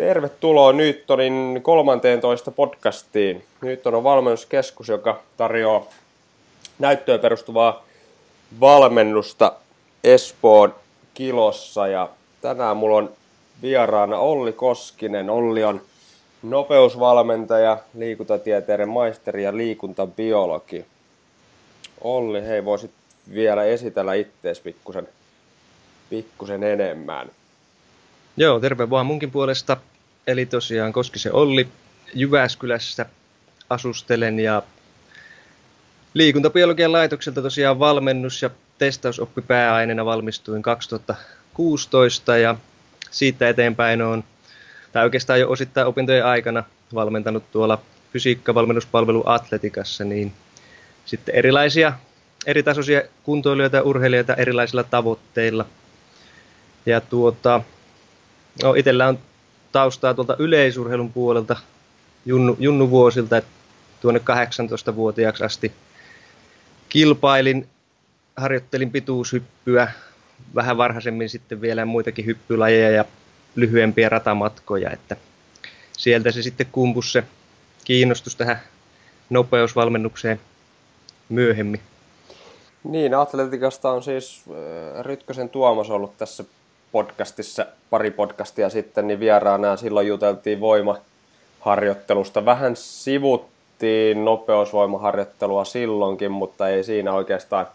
Tervetuloa Newtonin 13 podcastiin. Newton on valmennuskeskus, joka tarjoaa näyttöön perustuvaa valmennusta Espoon kilossa. Ja tänään mulla on vieraana Olli Koskinen. Olli on nopeusvalmentaja, liikuntatieteiden maisteri ja liikuntabiologi. Olli, hei, voisit vielä esitellä ittees pikkusen, pikkusen enemmän. Joo, terve vaan munkin puolesta. Eli tosiaan Koskisen Olli Jyväskylässä asustelen ja liikuntabiologian laitokselta tosiaan valmennus- ja testausoppi pääaineena valmistuin 2016 ja siitä eteenpäin on, tai oikeastaan jo osittain opintojen aikana valmentanut tuolla fysiikkavalmennuspalvelu Atletikassa, niin sitten erilaisia eri tasoisia kuntoilijoita ja urheilijoita erilaisilla tavoitteilla. Ja tuota, no itsellä on taustaa tuolta yleisurheilun puolelta junnu, junnuvuosilta, tuonne 18-vuotiaaksi asti kilpailin, harjoittelin pituushyppyä, vähän varhaisemmin sitten vielä muitakin hyppylajeja ja lyhyempiä ratamatkoja, että sieltä se sitten kumpus se kiinnostus tähän nopeusvalmennukseen myöhemmin. Niin, Atletikasta on siis äh, Rytkösen Tuomas ollut tässä podcastissa pari podcastia sitten niin vieraana ja silloin juteltiin voimaharjoittelusta. Vähän sivuttiin nopeusvoimaharjoittelua silloinkin, mutta ei siinä oikeastaan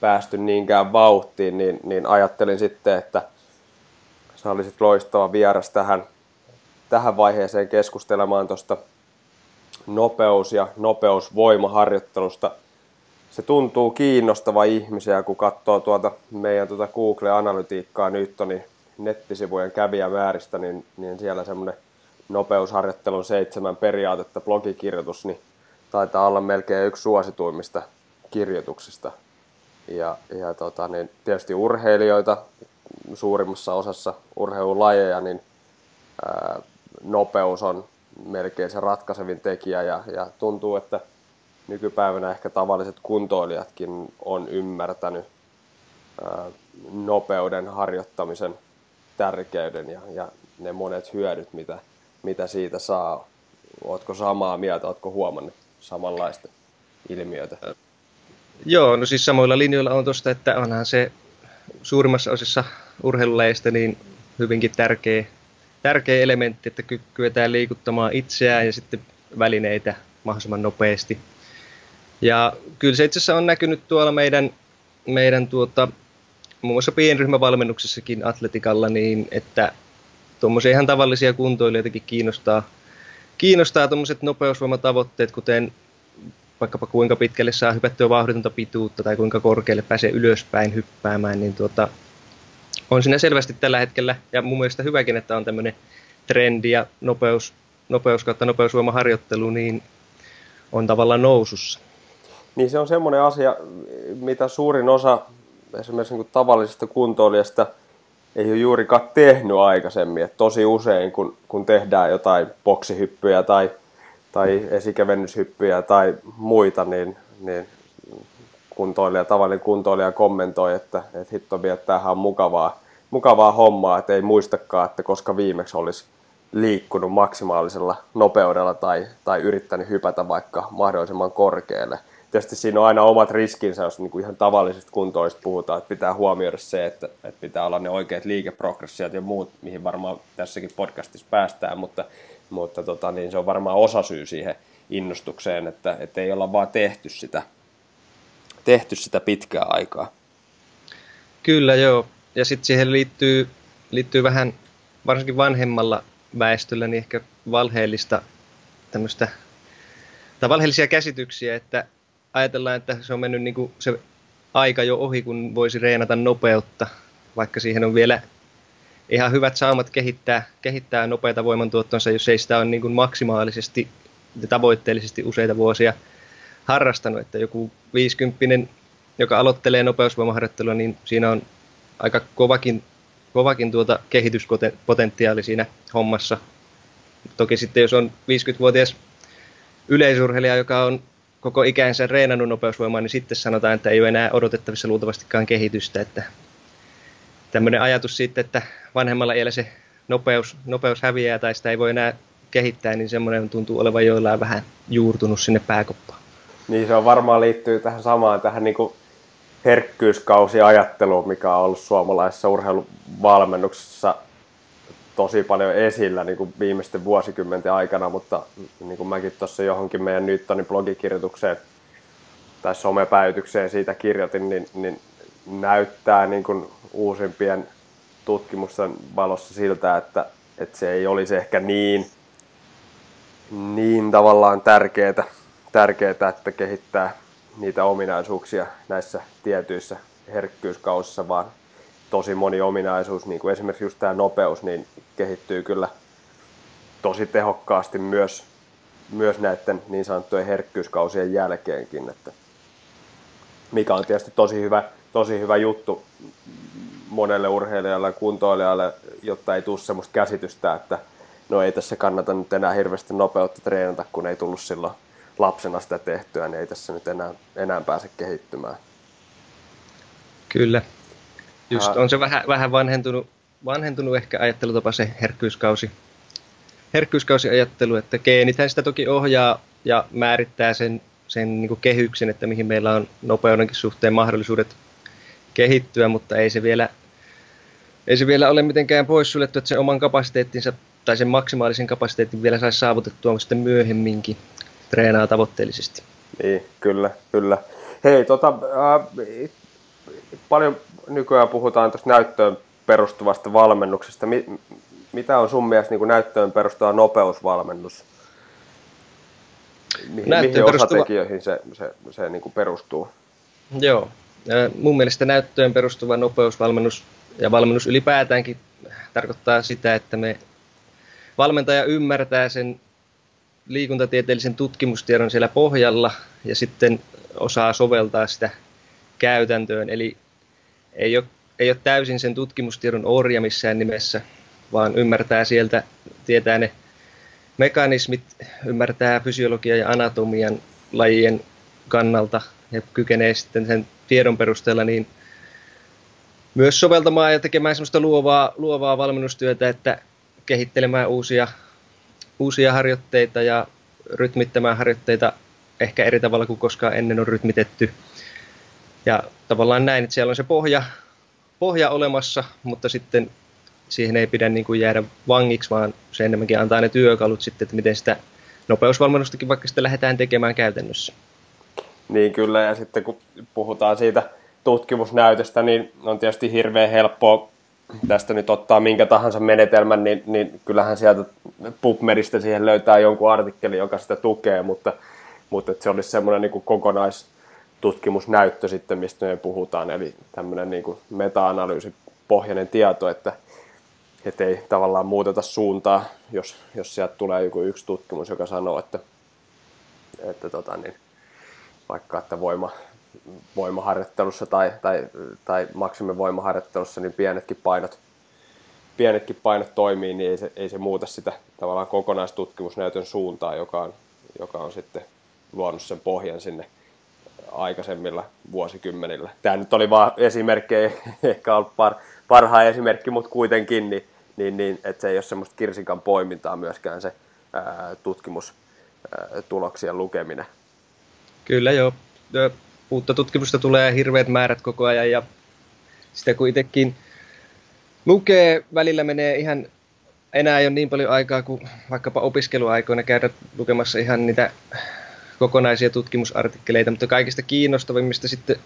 päästy niinkään vauhtiin, niin, niin ajattelin sitten, että sä olisit loistava vieras tähän, tähän vaiheeseen keskustelemaan tuosta nopeus- ja nopeusvoimaharjoittelusta – se tuntuu kiinnostava ihmisiä, kun katsoo tuota meidän tuota Google-analytiikkaa Newtonin nettisivujen kävijämääristä, niin, niin siellä semmoinen nopeusharjoittelun seitsemän periaatetta blogikirjoitus, niin taitaa olla melkein yksi suosituimmista kirjoituksista. Ja, ja tota, niin tietysti urheilijoita suurimmassa osassa urheilulajeja, niin ää, nopeus on melkein se ratkaisevin tekijä ja, ja tuntuu, että nykypäivänä ehkä tavalliset kuntoilijatkin on ymmärtänyt nopeuden harjoittamisen tärkeyden ja, ja ne monet hyödyt, mitä, mitä siitä saa. Oletko samaa mieltä, oletko huomannut samanlaista ilmiötä? Joo, no siis samoilla linjoilla on tuosta, että onhan se suurimmassa osassa urheiluleista niin hyvinkin tärkeä, tärkeä elementti, että kyetään liikuttamaan itseään ja sitten välineitä mahdollisimman nopeasti ja kyllä se itse asiassa on näkynyt tuolla meidän, meidän tuota, muun muassa pienryhmävalmennuksessakin atletikalla, niin että tuommoisia ihan tavallisia kuntoilijoitakin kiinnostaa, kiinnostaa tuommoiset nopeusvoimatavoitteet, kuten vaikkapa kuinka pitkälle saa hypättyä vauhditonta pituutta tai kuinka korkealle pääsee ylöspäin hyppäämään, niin tuota, on siinä selvästi tällä hetkellä, ja mun mielestä hyväkin, että on tämmöinen trendi ja nopeus, nopeus kautta nopeusvoimaharjoittelu, niin on tavallaan nousussa. Niin se on semmoinen asia, mitä suurin osa esimerkiksi niin tavallisesta kuntoilijasta ei ole juurikaan tehnyt aikaisemmin. Et tosi usein, kun, kun tehdään jotain boksihyppyjä tai, tai esikevennyshyppyjä tai muita, niin, niin kuntoilija, tavallinen kuntoilija kommentoi, että, että hitto viettäähän on mukavaa, mukavaa hommaa, että ei muistakaan, että koska viimeksi olisi liikkunut maksimaalisella nopeudella tai, tai yrittänyt hypätä vaikka mahdollisimman korkealle tietysti siinä on aina omat riskinsä, jos niin kuin ihan tavallisista kuntoista puhutaan, että pitää huomioida se, että, että pitää olla ne oikeat liikeprogressiot ja muut, mihin varmaan tässäkin podcastissa päästään, mutta, mutta tota, niin se on varmaan osa syy siihen innostukseen, että, että ei olla vaan tehty sitä, tehty sitä pitkää aikaa. Kyllä joo, ja sitten siihen liittyy, liittyy vähän, varsinkin vanhemmalla väestöllä, niin ehkä valheellista tämmöistä tai valheellisia käsityksiä, että ajatellaan, että se on mennyt niin kuin se aika jo ohi, kun voisi reenata nopeutta, vaikka siihen on vielä ihan hyvät saamat kehittää, kehittää nopeita voimantuottonsa, jos ei sitä ole niin kuin maksimaalisesti ja tavoitteellisesti useita vuosia harrastanut, että joku 50 joka aloittelee nopeusvoimaharjoittelua, niin siinä on aika kovakin, kovakin tuota kehityspotentiaali siinä hommassa. Toki sitten jos on 50-vuotias yleisurheilija, joka on koko ikänsä reenannut nopeusvoimaa, niin sitten sanotaan, että ei ole enää odotettavissa luultavastikaan kehitystä. Että tämmöinen ajatus siitä, että vanhemmalla iällä se nopeus, nopeus häviää tai sitä ei voi enää kehittää, niin semmoinen tuntuu olevan joillain vähän juurtunut sinne pääkoppaan. Niin se on varmaan liittyy tähän samaan, tähän niin kuin herkkyyskausiajatteluun, mikä on ollut suomalaisessa urheiluvalmennuksessa tosi paljon esillä niin kuin viimeisten vuosikymmenten aikana, mutta niin kuin mäkin tuossa johonkin meidän Newtonin blogikirjoitukseen tai somepäivitykseen siitä kirjoitin, niin, niin näyttää niin kuin uusimpien tutkimusten valossa siltä, että, että se ei olisi ehkä niin, niin tavallaan tärkeää, tärkeää, että kehittää niitä ominaisuuksia näissä tietyissä herkkyyskausissa, vaan tosi moni ominaisuus, niin kuin esimerkiksi just tämä nopeus, niin kehittyy kyllä tosi tehokkaasti myös, myös näiden niin sanottujen herkkyyskausien jälkeenkin, että mikä on tietysti tosi hyvä, tosi hyvä juttu monelle urheilijalle ja kuntoilijalle, jotta ei tule semmoista käsitystä, että no ei tässä kannata nyt enää hirveästi nopeutta treenata, kun ei tullut silloin lapsena sitä tehtyä, niin ei tässä nyt enää, enää pääse kehittymään. Kyllä. Just on se vähän, vähän vanhentunut, vanhentunut ehkä ajattelutapa se herkkyyskausi, herkkyyskausiajattelu, että geenithän sitä toki ohjaa ja määrittää sen, sen niin kuin kehyksen, että mihin meillä on nopeudenkin suhteen mahdollisuudet kehittyä, mutta ei se vielä, ei se vielä ole mitenkään poissuljettu, että sen oman kapasiteettinsa tai sen maksimaalisen kapasiteetin vielä saisi saavutettua sitten myöhemminkin treenaa tavoitteellisesti. Niin, kyllä, kyllä. Hei, tota, äh, paljon nykyään puhutaan tuosta näyttöön perustuvasta valmennuksesta. Mi, mitä on sun mielestä niin näyttöön perustuva nopeusvalmennus? Mihin, mihin osatekijöihin se, se, se niin kuin perustuu? Joo, mun mielestä näyttöön perustuva nopeusvalmennus ja valmennus ylipäätäänkin tarkoittaa sitä, että me valmentaja ymmärtää sen liikuntatieteellisen tutkimustiedon siellä pohjalla ja sitten osaa soveltaa sitä käytäntöön. Eli ei ole, ei ole täysin sen tutkimustiedon orja missään nimessä, vaan ymmärtää sieltä, tietää ne mekanismit, ymmärtää fysiologia ja anatomian lajien kannalta ja kykenee sitten sen tiedon perusteella niin myös soveltamaan ja tekemään semmoista luovaa, luovaa valmennustyötä, että kehittelemään uusia, uusia harjoitteita ja rytmittämään harjoitteita ehkä eri tavalla kuin koskaan ennen on rytmitetty. Ja tavallaan näin, että siellä on se pohja, pohja olemassa, mutta sitten siihen ei pidä niin kuin jäädä vangiksi, vaan se enemmänkin antaa ne työkalut sitten, että miten sitä nopeusvalmennustakin vaikka sitten lähdetään tekemään käytännössä. Niin kyllä, ja sitten kun puhutaan siitä tutkimusnäytöstä, niin on tietysti hirveän helppoa tästä nyt ottaa minkä tahansa menetelmän, niin, niin kyllähän sieltä PubMedistä siihen löytää jonkun artikkeli, joka sitä tukee, mutta, mutta että se olisi semmoinen niin kokonaistutkimusnäyttö sitten, mistä me puhutaan, eli tämmöinen niin kuin meta-analyysi pohjainen tieto, että, että ei tavallaan muuteta suuntaa, jos, jos sieltä tulee joku yksi tutkimus, joka sanoo, että, että tota niin, vaikka että voima, voimaharjoittelussa tai, tai, tai maksimivoimaharjoittelussa, niin pienetkin painot, pienetkin painot toimii, niin ei se, ei se muuta sitä tavallaan kokonaistutkimusnäytön suuntaa, joka on, joka on sitten luonut sen pohjan sinne aikaisemmilla vuosikymmenillä. Tämä nyt oli vain esimerkki, ei ehkä ollut par, parhaan esimerkki, mutta kuitenkin, niin, niin, niin että se ei ole semmoista kirsikan poimintaa myöskään se ää, tutkimustuloksien lukeminen. Kyllä joo uutta tutkimusta tulee hirveät määrät koko ajan ja sitä kun lukee, välillä menee ihan, enää ei ole niin paljon aikaa kuin vaikkapa opiskeluaikoina käydä lukemassa ihan niitä kokonaisia tutkimusartikkeleita, mutta kaikista kiinnostavimmista sitten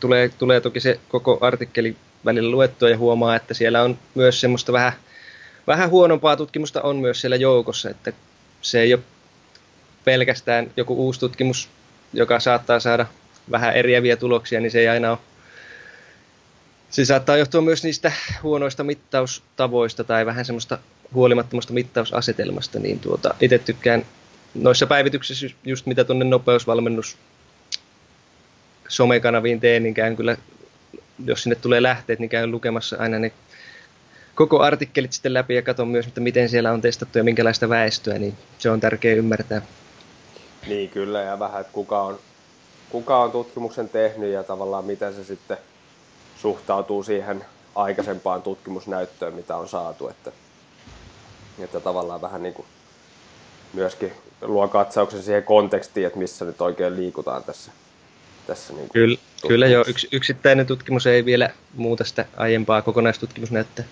tulee, tulee toki se koko artikkeli välillä luettua ja huomaa, että siellä on myös semmoista vähän, vähän huonompaa tutkimusta on myös siellä joukossa, että se ei ole pelkästään joku uusi tutkimus, joka saattaa saada vähän eriäviä tuloksia, niin se ei aina ole. Se saattaa johtua myös niistä huonoista mittaustavoista tai vähän semmoista huolimattomasta mittausasetelmasta, niin tuota, itse tykkään noissa päivityksissä just, mitä tuonne nopeusvalmennus somekanaviin teen, niin käyn kyllä, jos sinne tulee lähteet, niin käyn lukemassa aina ne koko artikkelit sitten läpi ja katson myös, että miten siellä on testattu ja minkälaista väestöä, niin se on tärkeää ymmärtää. Niin kyllä, ja vähän, että kuka on kuka on tutkimuksen tehnyt ja tavallaan miten se sitten suhtautuu siihen aikaisempaan tutkimusnäyttöön, mitä on saatu. Että, että tavallaan vähän niin kuin myöskin luo katsauksen siihen kontekstiin, että missä nyt oikein liikutaan tässä. tässä niin kyllä, kyllä jo, yks, yksittäinen tutkimus ei vielä muuta sitä aiempaa kokonaistutkimusnäyttöä.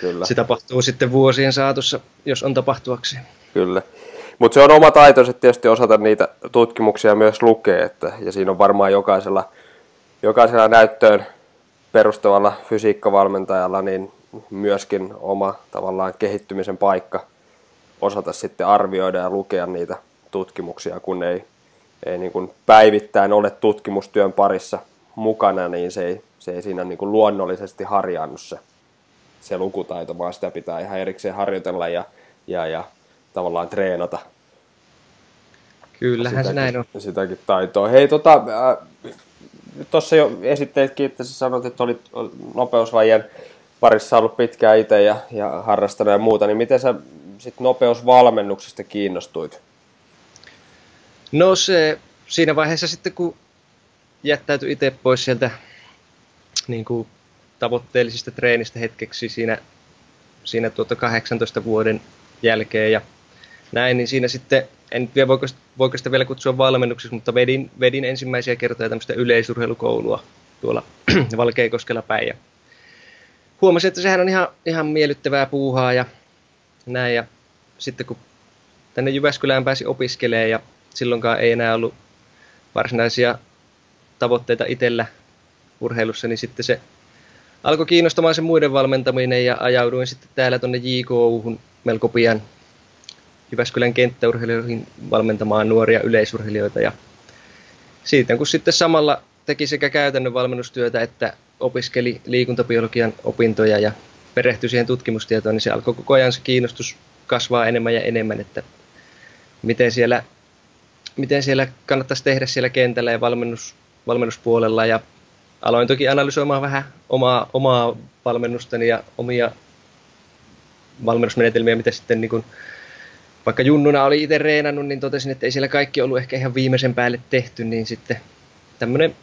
Kyllä. Se tapahtuu sitten vuosien saatossa, jos on tapahtuakseen. Kyllä. Mutta se on oma taito tietysti osata niitä tutkimuksia myös lukea, että, ja siinä on varmaan jokaisella, jokaisella näyttöön perustuvalla fysiikkavalmentajalla niin myöskin oma tavallaan kehittymisen paikka osata sitten arvioida ja lukea niitä tutkimuksia, kun ei, ei niin kuin päivittäin ole tutkimustyön parissa mukana, niin se ei, se ei siinä niin kuin luonnollisesti harjaannu se, se lukutaito, vaan sitä pitää ihan erikseen harjoitella ja, ja, ja tavallaan treenata. Kyllähän sitäkin, se näin on. Sitäkin taitoa. Hei, tota, äh, tuossa jo esitteetkin, että sä sanoit, että olit nopeusvajien parissa ollut pitkään itse ja, ja harrastanut ja muuta, niin miten sä sit nopeusvalmennuksesta kiinnostuit? No se siinä vaiheessa sitten, kun jättäytyi itse pois sieltä niin kuin tavoitteellisista treenistä hetkeksi siinä, siinä tuota 18 vuoden jälkeen ja näin, niin siinä sitten, en tiedä voiko, voiko sitä vielä kutsua valmennuksessa, mutta vedin, vedin ensimmäisiä kertoja tämmöistä yleisurheilukoulua tuolla Valkeakoskella päin. Ja huomasin, että sehän on ihan, ihan miellyttävää puuhaa ja näin. Ja sitten kun tänne Jyväskylään pääsi opiskelemaan ja silloinkaan ei enää ollut varsinaisia tavoitteita itsellä urheilussa, niin sitten se alkoi kiinnostamaan se muiden valmentaminen ja ajauduin sitten täällä tuonne JKUhun melko pian Jyväskylän kenttäurheilijoihin valmentamaan nuoria yleisurheilijoita. Ja siitä kun sitten samalla teki sekä käytännön valmennustyötä että opiskeli liikuntabiologian opintoja ja perehtyi siihen tutkimustietoon, niin se alkoi koko ajan se kiinnostus kasvaa enemmän ja enemmän, että miten siellä, miten siellä kannattaisi tehdä siellä kentällä ja valmennus, valmennuspuolella. Ja aloin toki analysoimaan vähän omaa, omaa valmennustani ja omia valmennusmenetelmiä, mitä sitten niin kuin vaikka junnuna oli itse reenannut, niin totesin, että ei siellä kaikki ollut ehkä ihan viimeisen päälle tehty, niin sitten tämmöinen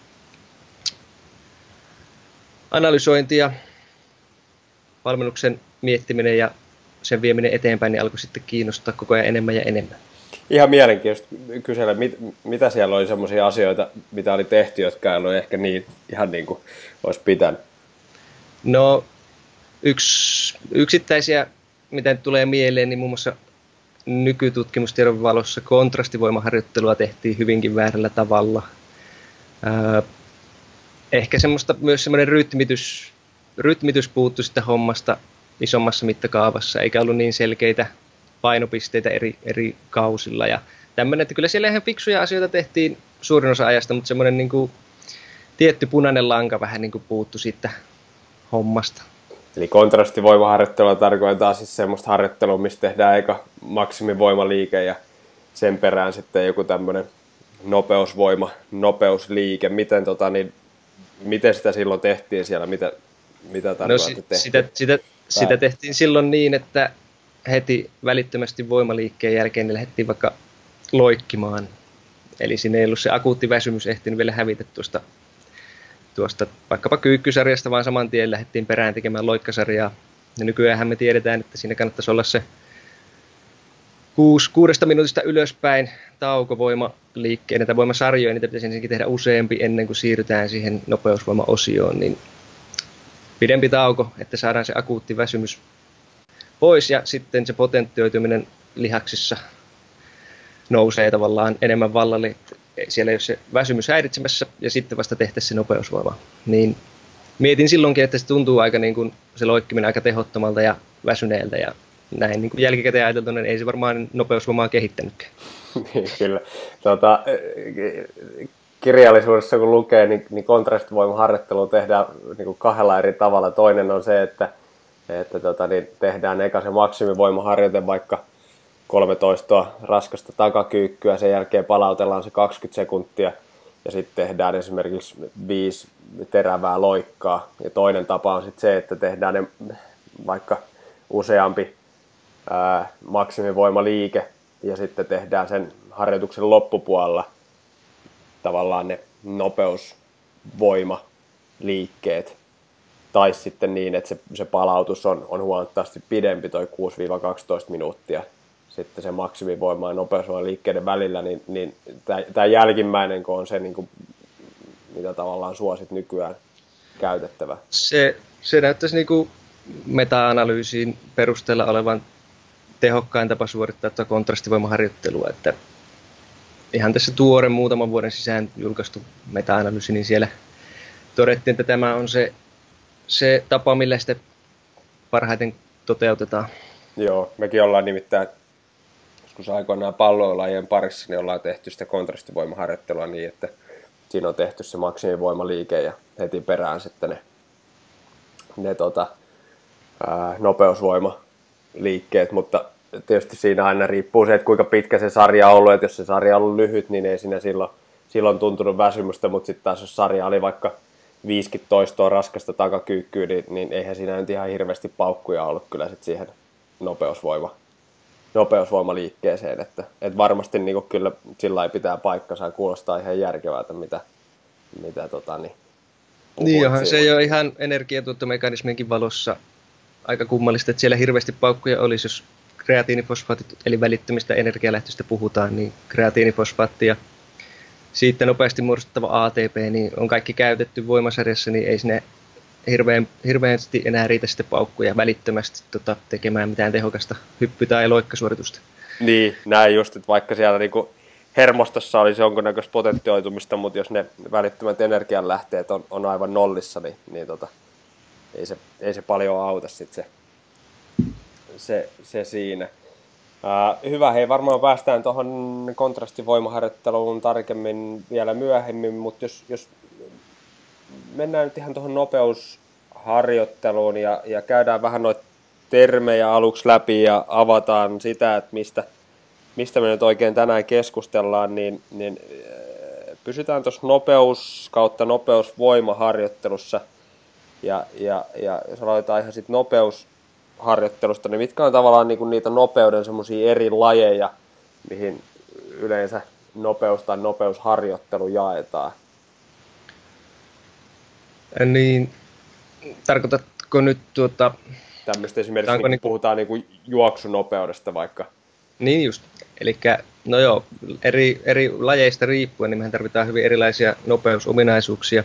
analysointi ja valmennuksen miettiminen ja sen vieminen eteenpäin niin alkoi sitten kiinnostaa koko ajan enemmän ja enemmän. Ihan mielenkiintoista kysellä, mit, mitä siellä oli sellaisia asioita, mitä oli tehty, jotka ei ollut ehkä niin, ihan niin kuin olisi pitänyt? No, yksi, yksittäisiä, mitä tulee mieleen, niin muun muassa nykytutkimustiedon valossa kontrastivoimaharjoittelua tehtiin hyvinkin väärällä tavalla. Ehkä semmoista, myös semmoinen rytmitys, rytmitys puuttui sitä hommasta isommassa mittakaavassa, eikä ollut niin selkeitä painopisteitä eri, eri kausilla. Ja tämmöinen, että kyllä siellä ihan fiksuja asioita tehtiin suurin osa ajasta, mutta semmoinen niin kuin, tietty punainen lanka vähän niin kuin puuttu siitä hommasta. Eli kontrastivoimaharjoittelua tarkoittaa siis semmoista harjoittelua, missä tehdään aika maksimivoimaliike ja sen perään sitten joku tämmöinen nopeusvoima, nopeusliike. Miten, tota, niin, miten sitä silloin tehtiin siellä? Mitä, mitä no, si- tehtiin? Sitä, sitä, sitä tehtiin silloin niin, että heti välittömästi voimaliikkeen jälkeen niin lähdettiin vaikka loikkimaan. Eli siinä ei ollut se akuutti väsymys ehtinyt vielä hävitä tuosta tuosta vaikkapa kyykkysarjasta, vaan saman tien lähdettiin perään tekemään loikkasarjaa. Ja nykyään me tiedetään, että siinä kannattaisi olla se kuus, kuudesta minuutista ylöspäin taukovoimaliikkeen tai voimasarjoja, niitä pitäisi ensinnäkin tehdä useampi ennen kuin siirrytään siihen nopeusvoimaosioon, niin pidempi tauko, että saadaan se akuutti väsymys pois ja sitten se potentioituminen lihaksissa nousee tavallaan enemmän vallalle siellä ei ole se väsymys häiritsemässä ja sitten vasta tehtäisiin se nopeusvoima. Niin mietin silloinkin, että se tuntuu aika niin kuin se loikkiminen aika tehottomalta ja väsyneeltä ja näin niin kuin jälkikäteen ajateltuna, niin ei se varmaan nopeusvoimaa kehittänytkään. kyllä. Tota, kirjallisuudessa kun lukee, niin, niin kontrastivoimaharjoittelu tehdään niin kuin kahdella eri tavalla. Toinen on se, että, että tota, niin tehdään eka se maksimivoimaharjoite vaikka 13 raskasta takakyykkyä, sen jälkeen palautellaan se 20 sekuntia ja sitten tehdään esimerkiksi viisi terävää loikkaa. Ja toinen tapa on sitten se, että tehdään ne vaikka useampi ää, maksimivoimaliike ja sitten tehdään sen harjoituksen loppupuolella tavallaan ne nopeusvoimaliikkeet. tai sitten niin, että se, se palautus on, on huomattavasti pidempi, toi 6-12 minuuttia sitten se maksimivoima ja nopeusvoima liikkeiden välillä, niin, niin tämä jälkimmäinen, on se, niin kuin, mitä tavallaan suosit nykyään käytettävä. Se, se näyttäisi niin kuin meta-analyysiin perusteella olevan tehokkain tapa suorittaa tuota kontrastivoimaharjoittelua, että ihan tässä tuore muutaman vuoden sisään julkaistu meta-analyysi, niin siellä todettiin, että tämä on se, se tapa, millä sitä parhaiten toteutetaan. Joo, mekin ollaan nimittäin joskus aikoinaan palloilajien parissa, niin ollaan tehty sitä kontrastivoimaharjoittelua niin, että siinä on tehty se maksimivoimaliike ja heti perään sitten ne, ne tota, ää, nopeusvoimaliikkeet, mutta tietysti siinä aina riippuu se, että kuinka pitkä se sarja on ollut, että jos se sarja on ollut lyhyt, niin ei siinä silloin, silloin tuntunut väsymystä, mutta sitten taas jos sarja oli vaikka 50 toistoa raskasta takakyykkyä, niin, niin eihän siinä nyt ihan hirveästi paukkuja ollut kyllä sit siihen nopeusvoima, nopeusvoimaliikkeeseen, että, että varmasti niin kyllä sillä pitää paikkansa ja kuulostaa ihan järkevältä, mitä, mitä tota, niin, niin johan se ei ole ihan energiatuottomekanismienkin valossa aika kummallista, että siellä hirveästi paukkuja olisi, jos kreatiinifosfaatit, eli välittömistä energialähtöistä puhutaan, niin kreatiinifosfaatti ja siitä nopeasti muodostettava ATP, niin on kaikki käytetty voimasarjassa, niin ei sinne hirveän, hirveästi enää riitä sitten paukkuja välittömästi tota, tekemään mitään tehokasta hyppy- tai loikkasuoritusta. Niin, näin just, että vaikka siellä niinku hermostossa olisi jonkunnäköistä potentioitumista, mutta jos ne välittömät energianlähteet on, on aivan nollissa, niin, niin tota, ei, se, ei se paljon auta sitten se, se, se siinä. Ää, hyvä, hei varmaan päästään tuohon kontrastivoimaharjoitteluun tarkemmin vielä myöhemmin, mutta jos, jos mennään nyt ihan tuohon nopeusharjoitteluun ja, ja käydään vähän noita termejä aluksi läpi ja avataan sitä, että mistä, mistä me nyt oikein tänään keskustellaan, niin, niin pysytään tuossa nopeus kautta nopeusvoimaharjoittelussa ja, ja, ja jos aloitetaan ihan sitten nopeusharjoittelusta, niin mitkä on tavallaan niinku niitä nopeuden semmoisia eri lajeja, mihin yleensä nopeus tai nopeusharjoittelu jaetaan? Niin, tarkoitatko nyt tuota... Tämmöistä esimerkiksi, niin niin... puhutaan niin kuin juoksunopeudesta vaikka. Niin just, eli no joo, eri, eri lajeista riippuen, niin mehän tarvitaan hyvin erilaisia nopeusominaisuuksia.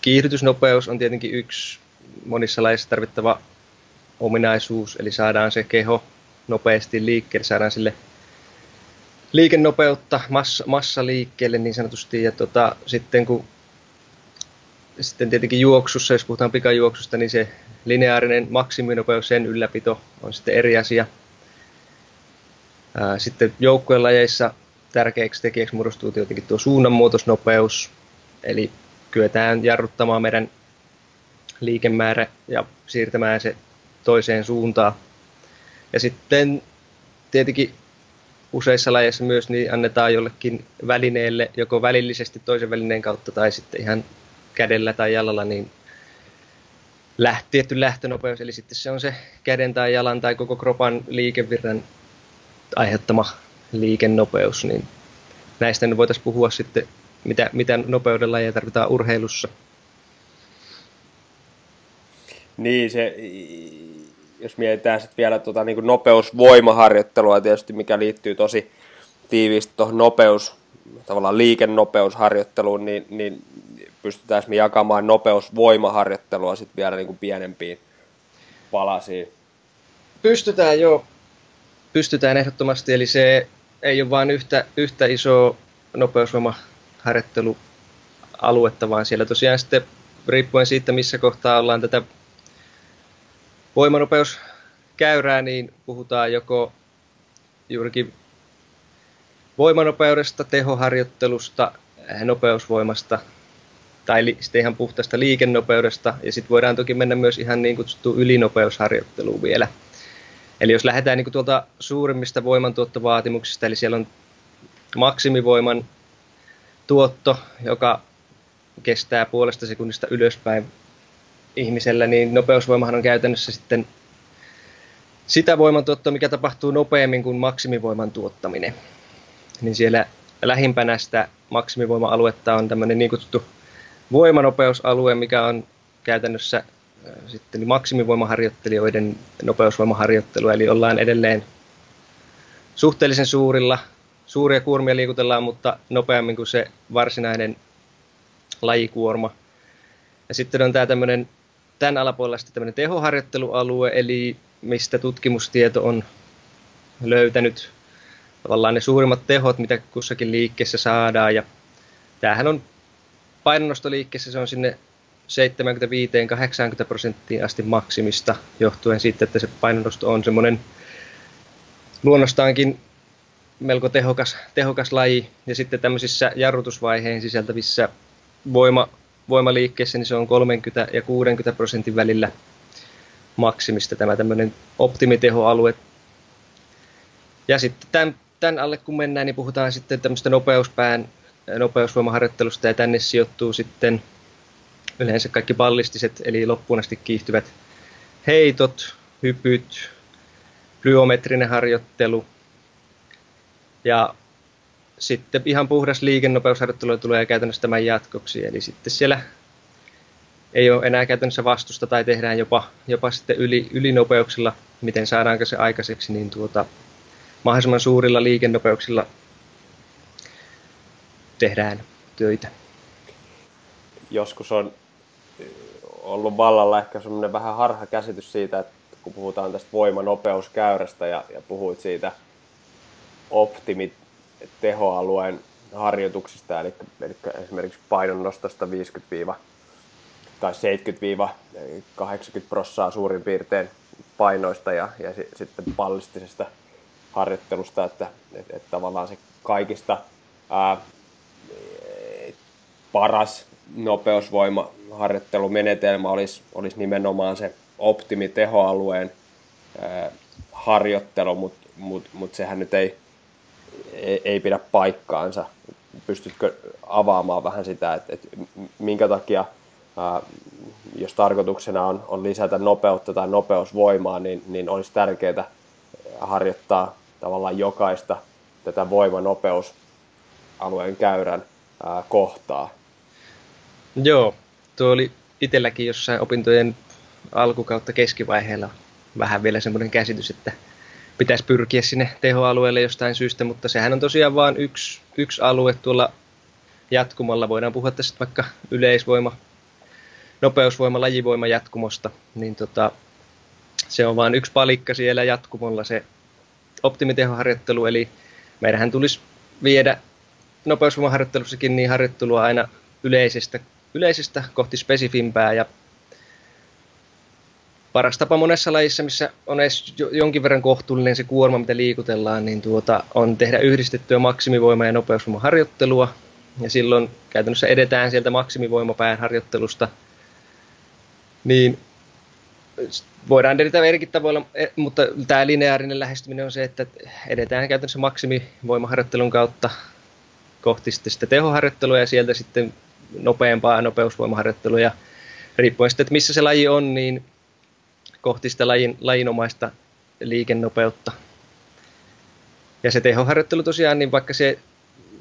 Kiihdytysnopeus on tietenkin yksi monissa lajeissa tarvittava ominaisuus, eli saadaan se keho nopeasti liikkeelle, saadaan sille liikennopeutta, massa, massa liikkeelle niin sanotusti, ja tota, sitten kun sitten tietenkin juoksussa, jos puhutaan pikajuoksusta, niin se lineaarinen maksiminopeus, sen ylläpito on sitten eri asia. Sitten joukkueen lajeissa tärkeäksi tekijäksi muodostuu tietenkin tuo suunnanmuutosnopeus, eli kyetään jarruttamaan meidän liikemäärä ja siirtämään se toiseen suuntaan. Ja sitten tietenkin useissa lajeissa myös niin annetaan jollekin välineelle joko välillisesti toisen välineen kautta tai sitten ihan kädellä tai jalalla, niin läht, tietty lähtönopeus, eli sitten se on se käden tai jalan tai koko kropan liikevirran aiheuttama liikennopeus, niin näistä nyt voitaisiin puhua sitten, mitä, mitä nopeudella ja tarvitaan urheilussa. Niin, se, jos mietitään sitten vielä tuota, niin nopeusvoimaharjoittelua tietysti, mikä liittyy tosi tiiviisti tuohon nopeus, tavallaan liikennopeusharjoitteluun, niin, niin pystytään me jakamaan nopeusvoimaharjoittelua sitten vielä niin kuin pienempiin palasiin. Pystytään jo, pystytään ehdottomasti, eli se ei ole vain yhtä, yhtä iso nopeusvoimaharjoittelualuetta, vaan siellä tosiaan sitten riippuen siitä, missä kohtaa ollaan tätä voimanopeuskäyrää, niin puhutaan joko juurikin voimanopeudesta, tehoharjoittelusta, nopeusvoimasta tai sitten ihan puhtaasta liikennopeudesta, ja sitten voidaan toki mennä myös ihan niin kutsuttuun ylinopeusharjoitteluun vielä. Eli jos lähdetään niin tuolta suurimmista voimantuottovaatimuksista, eli siellä on maksimivoiman tuotto, joka kestää puolesta sekunnista ylöspäin ihmisellä, niin nopeusvoimahan on käytännössä sitten sitä voimantuottoa, mikä tapahtuu nopeammin kuin maksimivoiman tuottaminen. Niin siellä lähimpänä sitä maksimivoima-aluetta on tämmöinen niin kutsuttu voimanopeusalue, mikä on käytännössä sitten maksimivoimaharjoittelijoiden nopeusvoimaharjoittelu, eli ollaan edelleen suhteellisen suurilla. Suuria kuormia liikutellaan, mutta nopeammin kuin se varsinainen lajikuorma. Ja sitten on tämä tämmöinen, tämän alapuolella sitten tämmöinen tehoharjoittelualue, eli mistä tutkimustieto on löytänyt tavallaan ne suurimmat tehot, mitä kussakin liikkeessä saadaan. Ja tämähän on painonnostoliikkeessä, se on sinne 75-80 prosenttiin asti maksimista, johtuen siitä, että se painonnosto on semmoinen luonnostaankin melko tehokas, tehokas laji. Ja sitten tämmöisissä jarrutusvaiheen sisältävissä voima, voimaliikkeissä, niin se on 30 ja 60 prosentin välillä maksimista tämä tämmöinen optimitehoalue. Ja sitten tämän, tämän alle kun mennään, niin puhutaan sitten tämmöistä nopeuspään nopeusvoimaharjoittelusta ja tänne sijoittuu sitten yleensä kaikki ballistiset eli loppuun asti kiihtyvät heitot, hypyt, plyometrinen harjoittelu ja sitten ihan puhdas liikennopeusharjoittelu tulee käytännössä tämän jatkoksi. Eli sitten siellä ei ole enää käytännössä vastusta tai tehdään jopa, jopa sitten yli, ylinopeuksilla, miten saadaanko se aikaiseksi, niin tuota, mahdollisimman suurilla liikennopeuksilla tehdään töitä. Joskus on ollut vallalla ehkä semmoinen vähän harha käsitys siitä, että kun puhutaan tästä voimanopeuskäärästä ja, ja puhuit siitä optimitehoalueen harjoituksista, eli, eli esimerkiksi painonnostosta 50 tai 70-80 prossaa suurin piirtein painoista ja, ja sitten pallistisesta harjoittelusta, että et, et tavallaan se kaikista ää, paras nopeusvoimaharjoittelumenetelmä olisi, olisi nimenomaan se optimitehoalueen ää, harjoittelu, mutta mut, mut sehän nyt ei, ei, ei pidä paikkaansa. Pystytkö avaamaan vähän sitä, että, että minkä takia, ää, jos tarkoituksena on, on lisätä nopeutta tai nopeusvoimaa, niin, niin olisi tärkeää harjoittaa tavallaan jokaista tätä voimanopeus-alueen käyrän ää, kohtaa. Joo, tuo oli itselläkin jossain opintojen alkukautta keskivaiheella vähän vielä semmoinen käsitys, että pitäisi pyrkiä sinne tehoalueelle jostain syystä, mutta sehän on tosiaan vain yksi, yksi alue tuolla jatkumalla. Voidaan puhua tässä vaikka yleisvoima, nopeusvoima, lajivoima jatkumosta, niin tota, se on vain yksi palikka siellä jatkumolla se optimitehoharjoittelu, eli meidän tulisi viedä nopeusvoimaharjoittelussakin niin harjoittelua aina yleisestä, yleisestä kohti spesifimpää ja paras tapa monessa lajissa, missä on edes jonkin verran kohtuullinen se kuorma, mitä liikutellaan, niin tuota, on tehdä yhdistettyä maksimivoima- ja nopeusvoimaharjoittelua. Ja silloin käytännössä edetään sieltä maksimivoimapään harjoittelusta. Niin voidaan edetä eri tavoilla, e, mutta tämä lineaarinen lähestyminen on se, että edetään käytännössä maksimivoimaharjoittelun kautta kohti sitten sitä tehoharjoittelua ja sieltä sitten nopeampaa nopeusvoimaharjoittelua. Ja riippuen sitten, että missä se laji on, niin kohti sitä lajin, lajinomaista liikennopeutta. Ja se tehoharjoittelu tosiaan, niin vaikka se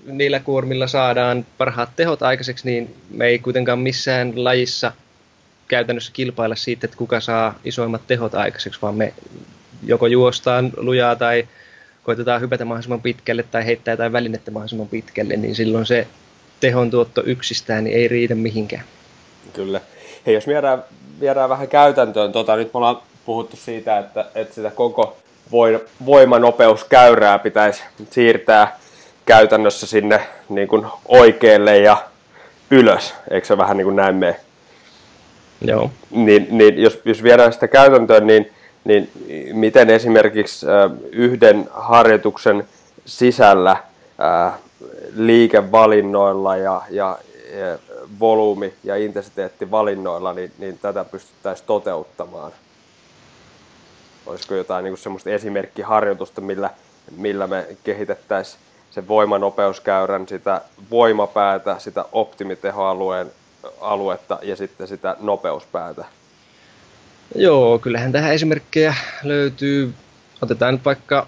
niillä kuormilla saadaan parhaat tehot aikaiseksi, niin me ei kuitenkaan missään lajissa käytännössä kilpailla siitä, että kuka saa isoimmat tehot aikaiseksi, vaan me joko juostaan lujaa tai koitetaan hypätä mahdollisimman pitkälle tai heittää jotain välinettä mahdollisimman pitkälle, niin silloin se tehon tuotto yksistään niin ei riitä mihinkään. Kyllä. Hei, jos viedään, viedään vähän käytäntöön, tota, nyt me ollaan puhuttu siitä, että, että sitä koko voimanopeuskäyrää pitäisi siirtää käytännössä sinne niin kuin oikealle ja ylös, eikö se vähän niin kuin näin mene? Joo. Niin, niin jos, jos viedään sitä käytäntöön, niin, niin miten esimerkiksi yhden harjoituksen sisällä liikevalinnoilla ja, ja, ja volyymi- ja intensiteettivalinnoilla, niin, niin tätä pystyttäisiin toteuttamaan? Olisiko jotain niin semmoista esimerkkiharjoitusta, millä, millä me kehitettäisiin se voimanopeuskäyrän, sitä voimapäätä, sitä optimitehoalueen aluetta ja sitten sitä nopeuspäätä? Joo, kyllähän tähän esimerkkejä löytyy. Otetaan nyt vaikka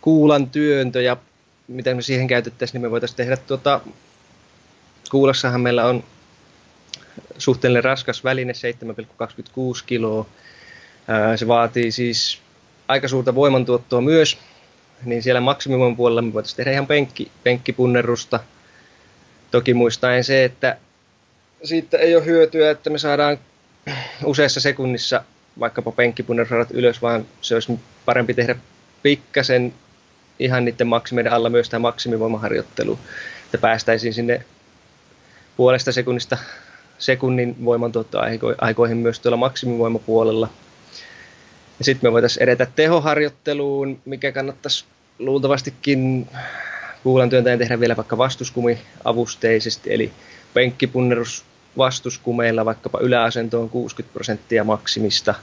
kuulan työntö ja miten me siihen käytettäisiin, niin me voitaisiin tehdä tuota, kuulassahan meillä on suhteellinen raskas väline, 7,26 kiloa. Se vaatii siis aika suurta voimantuottoa myös, niin siellä maksimivoiman puolella me voitaisiin tehdä ihan penkki, penkkipunnerusta. Toki muistaen se, että siitä ei ole hyötyä, että me saadaan useassa sekunnissa vaikkapa penkkipunnerusradat ylös, vaan se olisi parempi tehdä pikkasen ihan niiden maksimeiden alla myös tämä maksimivoimaharjoittelu, että päästäisiin sinne puolesta sekunnista sekunnin voimantuottoaikoihin myös tuolla maksimivoimapuolella. Ja sitten me voitaisiin edetä tehoharjoitteluun, mikä kannattaisi luultavastikin kuulan työntäjän tehdä vielä vaikka vastuskumiavusteisesti, eli penkkipunnerus vastuskumeilla vaikkapa yläasentoon 60 prosenttia maksimista.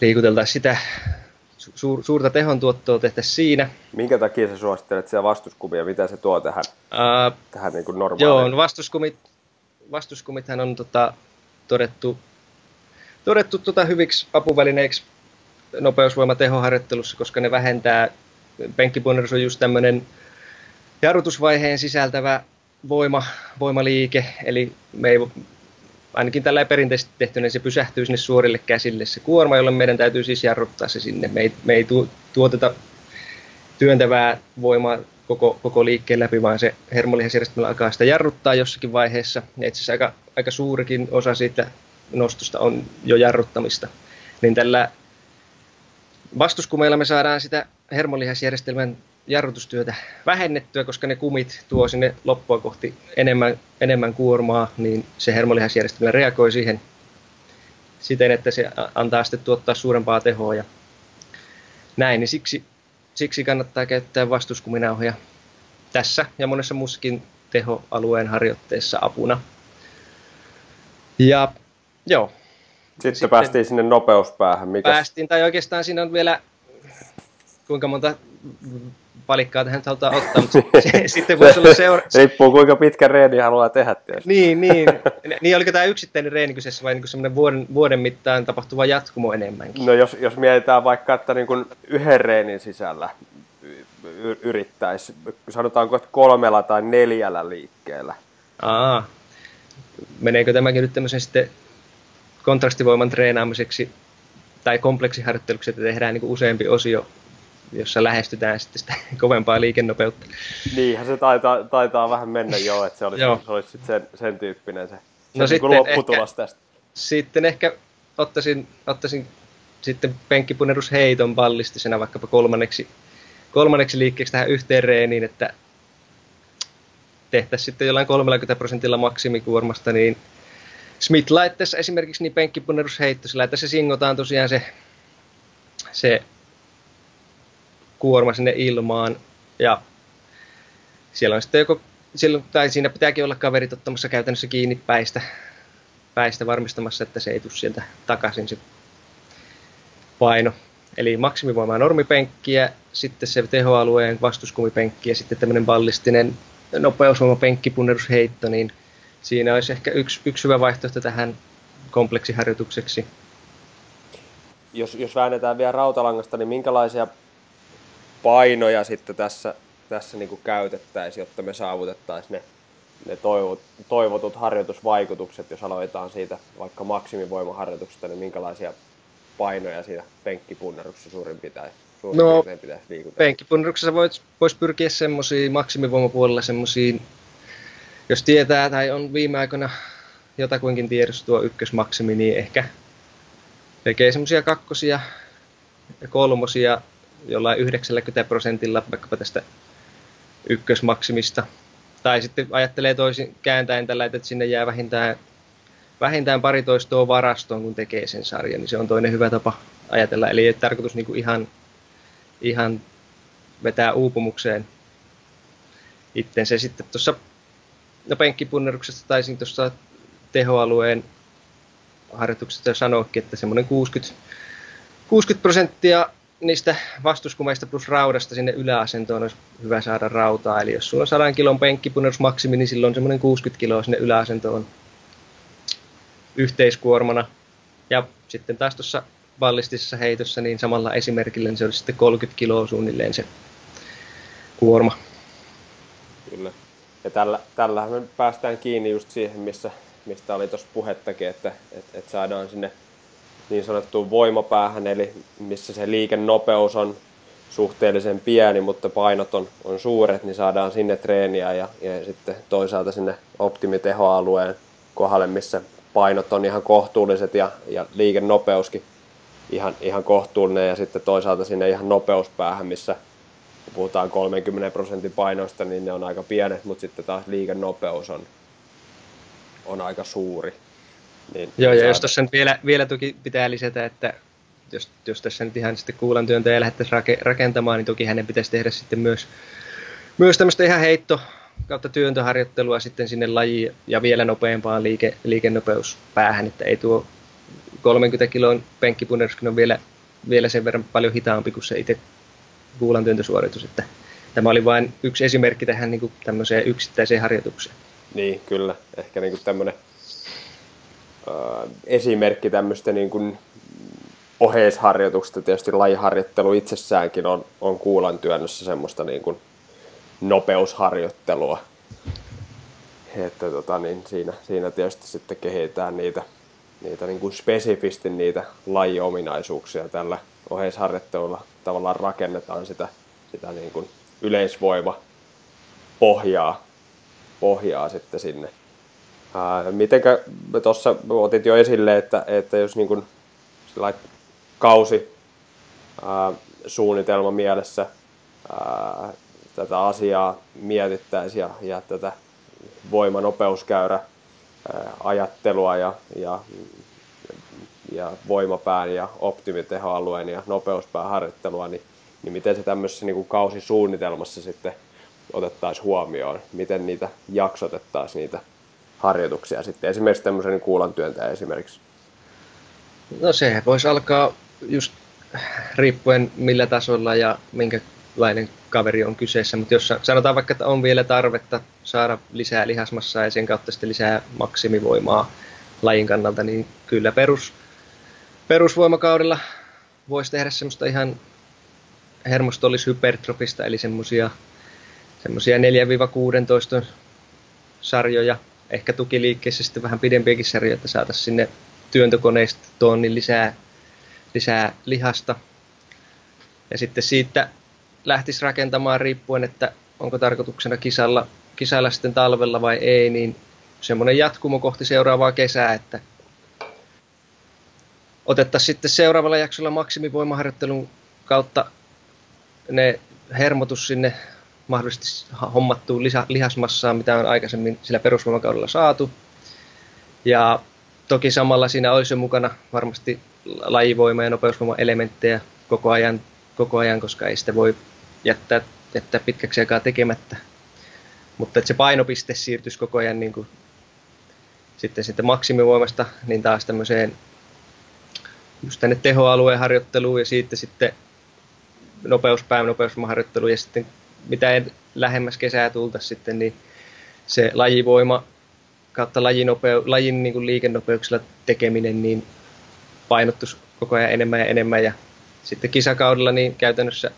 Liikuteltaisiin sitä suur, suurta tehon tuottoa tehtäisiin siinä. Minkä takia sä suosittelet siellä vastuskumia? Mitä se tuo tähän, uh, tähän niin kuin normaaliin? Joo, no vastuskumit, vastuskumithan on tota, todettu, todettu tota hyviksi apuvälineiksi nopeusvoimatehoharjoittelussa, koska ne vähentää, penkkipunnerus on just tämmöinen jarrutusvaiheen sisältävä voima, voimaliike, eli me ei, ainakin tällä perinteisesti tehty, niin se pysähtyy sinne suorille käsille se kuorma, jolle meidän täytyy siis jarruttaa se sinne. Me ei, me ei tuoteta työntävää voimaa koko, koko liikkeen läpi, vaan se hermolihasjärjestelmä alkaa sitä jarruttaa jossakin vaiheessa. Ja itse asiassa aika, aika suurikin osa siitä nostosta on jo jarruttamista. Niin tällä vastuskumeilla me saadaan sitä hermolihasjärjestelmän jarrutustyötä vähennettyä, koska ne kumit tuo sinne loppua kohti enemmän, enemmän kuormaa, niin se hermolihasjärjestelmä reagoi siihen siten, että se antaa sitten tuottaa suurempaa tehoa ja näin, niin siksi, siksi kannattaa käyttää vastuskuminauhoja tässä ja monessa muussakin tehoalueen harjoitteessa apuna. Ja joo. Sitten, sitten päästiin sinne nopeuspäähän. Mikäs? Päästiin, tai oikeastaan siinä on vielä kuinka monta palikkaa tähän halutaan ottaa, mutta sitten voisi olla seura... Riippuu kuinka pitkä reeni haluaa tehdä tietysti. Niin, niin. niin oliko tämä yksittäinen reeni kyseessä vai niin semmoinen vuoden, vuoden mittaan tapahtuva jatkumo enemmänkin? No jos, jos mietitään vaikka, että niin kuin yhden reenin sisällä yrittäisi, sanotaanko, että kolmella tai neljällä liikkeellä. Aa, meneekö tämäkin nyt tämmöisen sitten kontrastivoiman treenaamiseksi tai kompleksiharjoitteluksi, että tehdään niin useampi osio jossa lähestytään sitten sitä kovempaa liikennopeutta. Niinhän se taitaa, taitaa vähän mennä jo, että se olisi, se olisi sitten sen, sen tyyppinen se, se no niin lopputulos ehkä, tästä. Sitten ehkä ottaisin, ottaisin sitten penkkipunnerusheiton ballistisena vaikkapa kolmanneksi, kolmanneksi liikkeeksi tähän yhteen reeniin, että tehtäisiin sitten jollain 30 prosentilla maksimikuormasta, niin Smith laitteessa esimerkiksi niin penkkipunnerusheitto, sillä että se singotaan tosiaan se, se kuorma sinne ilmaan ja siellä on sitten joko, silloin, tai siinä pitääkin olla kaverit ottamassa käytännössä kiinni päistä, päistä varmistamassa, että se ei tule sieltä takaisin se paino. Eli maksimivoimaa normipenkkiä, sitten se tehoalueen vastuskumipenkki ja sitten tämmöinen ballistinen nopeusvoimapenkkipunnerusheitto, niin siinä olisi ehkä yksi, yksi hyvä vaihtoehto tähän kompleksiharjoitukseksi. Jos, jos väännetään vielä rautalangasta, niin minkälaisia painoja sitten tässä, tässä niin käytettäisiin, jotta me saavutettaisiin ne, ne toivot, toivotut harjoitusvaikutukset, jos aloitetaan siitä vaikka maksimivoimaharjoituksesta, niin minkälaisia painoja siinä penkkipunneruksessa suurin pitäisi, suurin no, pitäisi liikutella? Penkkipunneruksessa voisi vois pyrkiä semmoisiin maksimivoimapuolella semmoisiin, jos tietää tai on viime aikoina jotakuinkin tiedossa tuo ykkösmaksimi, niin ehkä tekee semmoisia kakkosia ja kolmosia jollain 90 prosentilla vaikkapa tästä ykkösmaksimista. Tai sitten ajattelee toisin kääntäen tällä, että sinne jää vähintään, vähintään pari toistoa varastoon, kun tekee sen sarjan, niin se on toinen hyvä tapa ajatella. Eli ei tarkoitus niin ihan, ihan vetää uupumukseen itsensä. Sitten tuossa no penkkipunneruksesta taisin tuossa tehoalueen harjoituksesta jo sanoikin, että semmoinen 60, 60 prosenttia niistä vastuskumeista plus raudasta sinne yläasentoon olisi hyvä saada rautaa. Eli jos sulla on 100 kilon penkkipunnerusmaksimi, niin silloin semmoinen 60 kiloa sinne yläasentoon yhteiskuormana. Ja sitten taas tuossa ballistisessa heitossa, niin samalla esimerkillä niin se olisi sitten 30 kiloa suunnilleen se kuorma. Kyllä. Ja tällä, tällähän me päästään kiinni just siihen, missä mistä oli tuossa puhettakin, että, että, että saadaan sinne niin sanottuun voimapäähän, eli missä se liikennopeus on suhteellisen pieni, mutta painot on, on suuret, niin saadaan sinne treeniä ja, ja sitten toisaalta sinne optimitehoalueen kohdalle, missä painot on ihan kohtuulliset ja, ja liikennopeuskin ihan, ihan kohtuullinen ja sitten toisaalta sinne ihan nopeuspäähän, missä kun puhutaan 30 prosentin painoista, niin ne on aika pienet, mutta sitten taas liikennopeus on, on aika suuri. Niin Joo, ja jos tuossa vielä, vielä toki pitää lisätä, että jos, jos tässä nyt ihan sitten kuulan työntäjä lähdettäisiin rakentamaan, niin toki hänen pitäisi tehdä sitten myös, myös tämmöistä ihan heitto kautta työntöharjoittelua sitten sinne laji ja vielä nopeampaan liike, liikennopeuspäähän, että ei tuo 30 kilon penkkipunneruskin on vielä, vielä sen verran paljon hitaampi kuin se itse kuulan työntösuoritus, että tämä oli vain yksi esimerkki tähän niin kuin tämmöiseen yksittäiseen harjoitukseen. Niin, kyllä. Ehkä niin kuin tämmöinen äh, esimerkki tämmöistä niin kuin oheisharjoituksesta. Tietysti lajiharjoittelu itsessäänkin on, on kuulan työnnössä semmoista niin kuin nopeusharjoittelua. Että tota, niin siinä, siinä tietysti sitten kehitetään niitä, niitä niin kuin spesifisti niitä lajiominaisuuksia tällä oheisharjoittelulla. Tavallaan rakennetaan sitä, sitä niin kuin yleisvoima pohjaa, pohjaa sitten sinne. Ää, mitenkä tuossa otit jo esille, että, että jos niin kuin kausi ää, suunnitelma mielessä ää, tätä asiaa mietittäisiin ja, ja tätä voimanopeukäyrä ajattelua ja, ja, ja voimapään ja optimitehoalueen ja nopeuspään harjoittelua, niin, niin miten se tämmöisessä niin kuin kausisuunnitelmassa sitten otettaisiin huomioon, miten niitä jaksotettaisiin niitä harjoituksia sitten, esimerkiksi tämmöisen niin kuulantyöntäjä esimerkiksi? No se voisi alkaa just riippuen millä tasolla ja minkälainen kaveri on kyseessä, mutta jos sanotaan vaikka, että on vielä tarvetta saada lisää lihasmassaa ja sen kautta sitten lisää maksimivoimaa lajin kannalta, niin kyllä perus, perusvoimakaudella voisi tehdä semmoista ihan hermostollishypertrofista, eli semmoisia 4-16 sarjoja, ehkä tukiliikkeessä sitten vähän pidempiäkin sarjoja, että saataisiin sinne työntökoneistoon niin lisää, lisää lihasta. Ja sitten siitä lähtisi rakentamaan riippuen, että onko tarkoituksena kisalla, kisailla sitten talvella vai ei, niin semmoinen jatkumo kohti seuraavaa kesää, että otettaisiin sitten seuraavalla jaksolla maksimivoimaharjoittelun kautta ne hermotus sinne mahdollisesti hommattuun lisä, lihasmassaa, mitä on aikaisemmin sillä perusvoimakaudella saatu. Ja toki samalla siinä olisi jo mukana varmasti lajivoima ja nopeusvoima elementtejä koko ajan, koko ajan, koska ei sitä voi jättää, jättää pitkäksi aikaa tekemättä. Mutta että se painopiste siirtyisi koko ajan niin kuin sitten, sitten maksimivoimasta niin taas tämmöiseen just tänne tehoalueen harjoitteluun ja siitä sitten nopeuspään nopeusvoimaharjoitteluun ja sitten mitä lähemmäs kesää tulta sitten, niin se lajivoima kautta lajinopeu, lajin niin kuin liikennopeuksella tekeminen niin painottus koko ajan enemmän ja enemmän ja sitten kisakaudella niin käytännössä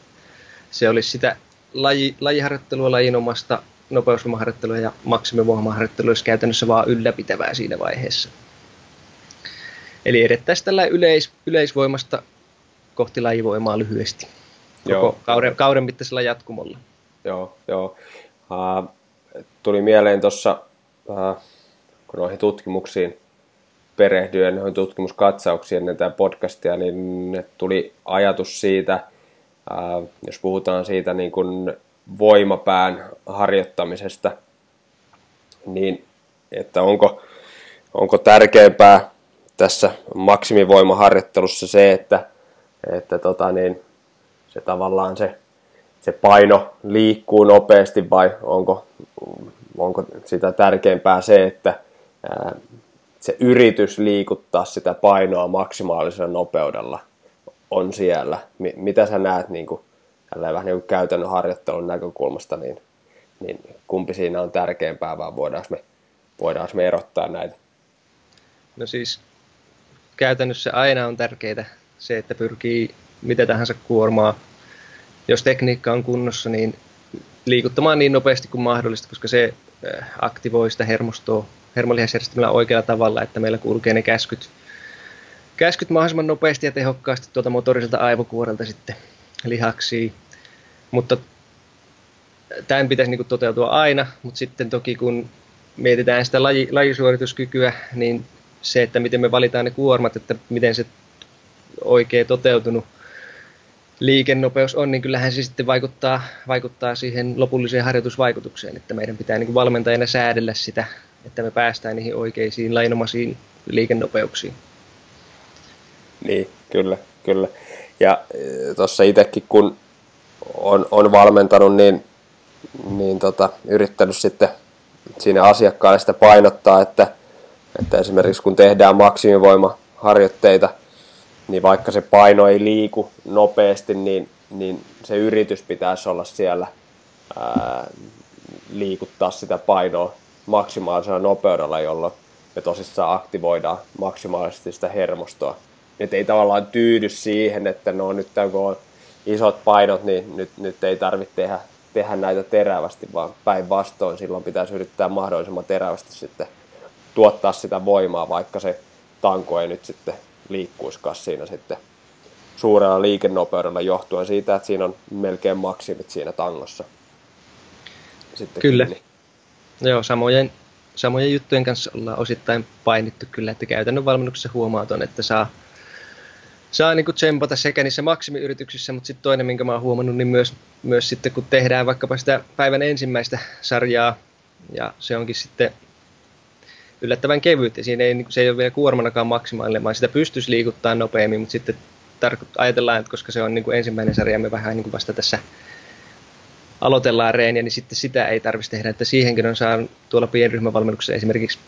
se olisi sitä laji, lajiharjoittelua, lajinomasta nopeusvoimaharjoittelua ja maksimivoimaharjoittelua olisi käytännössä vaan ylläpitävää siinä vaiheessa. Eli edettäisiin tällä yleis, yleisvoimasta kohti lajivoimaa lyhyesti. Koko Joo. kauden, kauden mittaisella jatkumolla. Joo, joo. Uh, tuli mieleen tuossa, uh, kun noihin tutkimuksiin perehdyin, noihin tutkimuskatsauksiin ennen tätä podcastia, niin tuli ajatus siitä, uh, jos puhutaan siitä niin kuin voimapään harjoittamisesta, niin että onko, onko tärkeämpää tässä maksimivoimaharjoittelussa se, että, että tota niin, se tavallaan se se paino liikkuu nopeasti vai onko, onko sitä tärkeämpää se, että se yritys liikuttaa sitä painoa maksimaalisella nopeudella on siellä. Mitä sä näet niin kuin, vähän niin kuin käytännön harjoittelun näkökulmasta, niin, niin kumpi siinä on tärkeämpää vai voidaanko me, voidaanko me erottaa näitä? No siis käytännössä aina on tärkeää se, että pyrkii mitä tahansa kuormaa jos tekniikka on kunnossa, niin liikuttamaan niin nopeasti kuin mahdollista, koska se äh, aktivoi sitä hermostoa hermolihasjärjestelmällä oikealla tavalla, että meillä kulkee ne käskyt, käskyt mahdollisimman nopeasti ja tehokkaasti tuolta motoriselta aivokuorelta sitten lihaksiin. Mutta tämän pitäisi niin toteutua aina, mutta sitten toki kun mietitään sitä laji, lajisuorituskykyä, niin se, että miten me valitaan ne kuormat, että miten se oikein toteutunut liikennopeus on, niin kyllähän se sitten vaikuttaa, vaikuttaa siihen lopulliseen harjoitusvaikutukseen, että meidän pitää niin valmentajana säädellä sitä, että me päästään niihin oikeisiin lainomaisiin liikennopeuksiin. Niin, kyllä, kyllä. Ja e, tuossa itsekin kun on, on valmentanut, niin, niin tota, yrittänyt sitten siinä asiakkaalle sitä painottaa, että, että esimerkiksi kun tehdään maksimivoimaharjoitteita – niin vaikka se paino ei liiku nopeasti, niin, niin se yritys pitäisi olla siellä ää, liikuttaa sitä painoa maksimaalisella nopeudella, jolloin me tosissaan aktivoidaan maksimaalisesti sitä hermostoa. Että ei tavallaan tyydy siihen, että no nyt kun on isot painot, niin nyt, nyt ei tarvitse tehdä, tehdä näitä terävästi, vaan päinvastoin silloin pitäisi yrittää mahdollisimman terävästi sitten tuottaa sitä voimaa, vaikka se tanko ei nyt sitten liikkuisikaan siinä sitten suurella liikennopeudella johtuen siitä, että siinä on melkein maksimit siinä tangossa. Sitten kyllä. Kiinni. Joo, samojen, samojen juttujen kanssa ollaan osittain painittu kyllä, että käytännön valmennuksessa huomaaton, että saa, saa niin kuin tsempata sekä niissä maksimiyrityksissä, mutta sitten toinen, minkä mä oon huomannut, niin myös, myös sitten kun tehdään vaikkapa sitä päivän ensimmäistä sarjaa, ja se onkin sitten yllättävän kevyt ja siinä ei, niin se ei ole vielä kuormanakaan maksimaalinen, vaan sitä pystyisi liikuttaa nopeammin, mutta sitten tarko- ajatellaan, että koska se on niin kuin ensimmäinen sarja, me vähän niin kuin vasta tässä aloitellaan reeniä, niin sitten sitä ei tarvitsisi tehdä, että siihenkin on saanut tuolla pienryhmävalmennuksessa esimerkiksi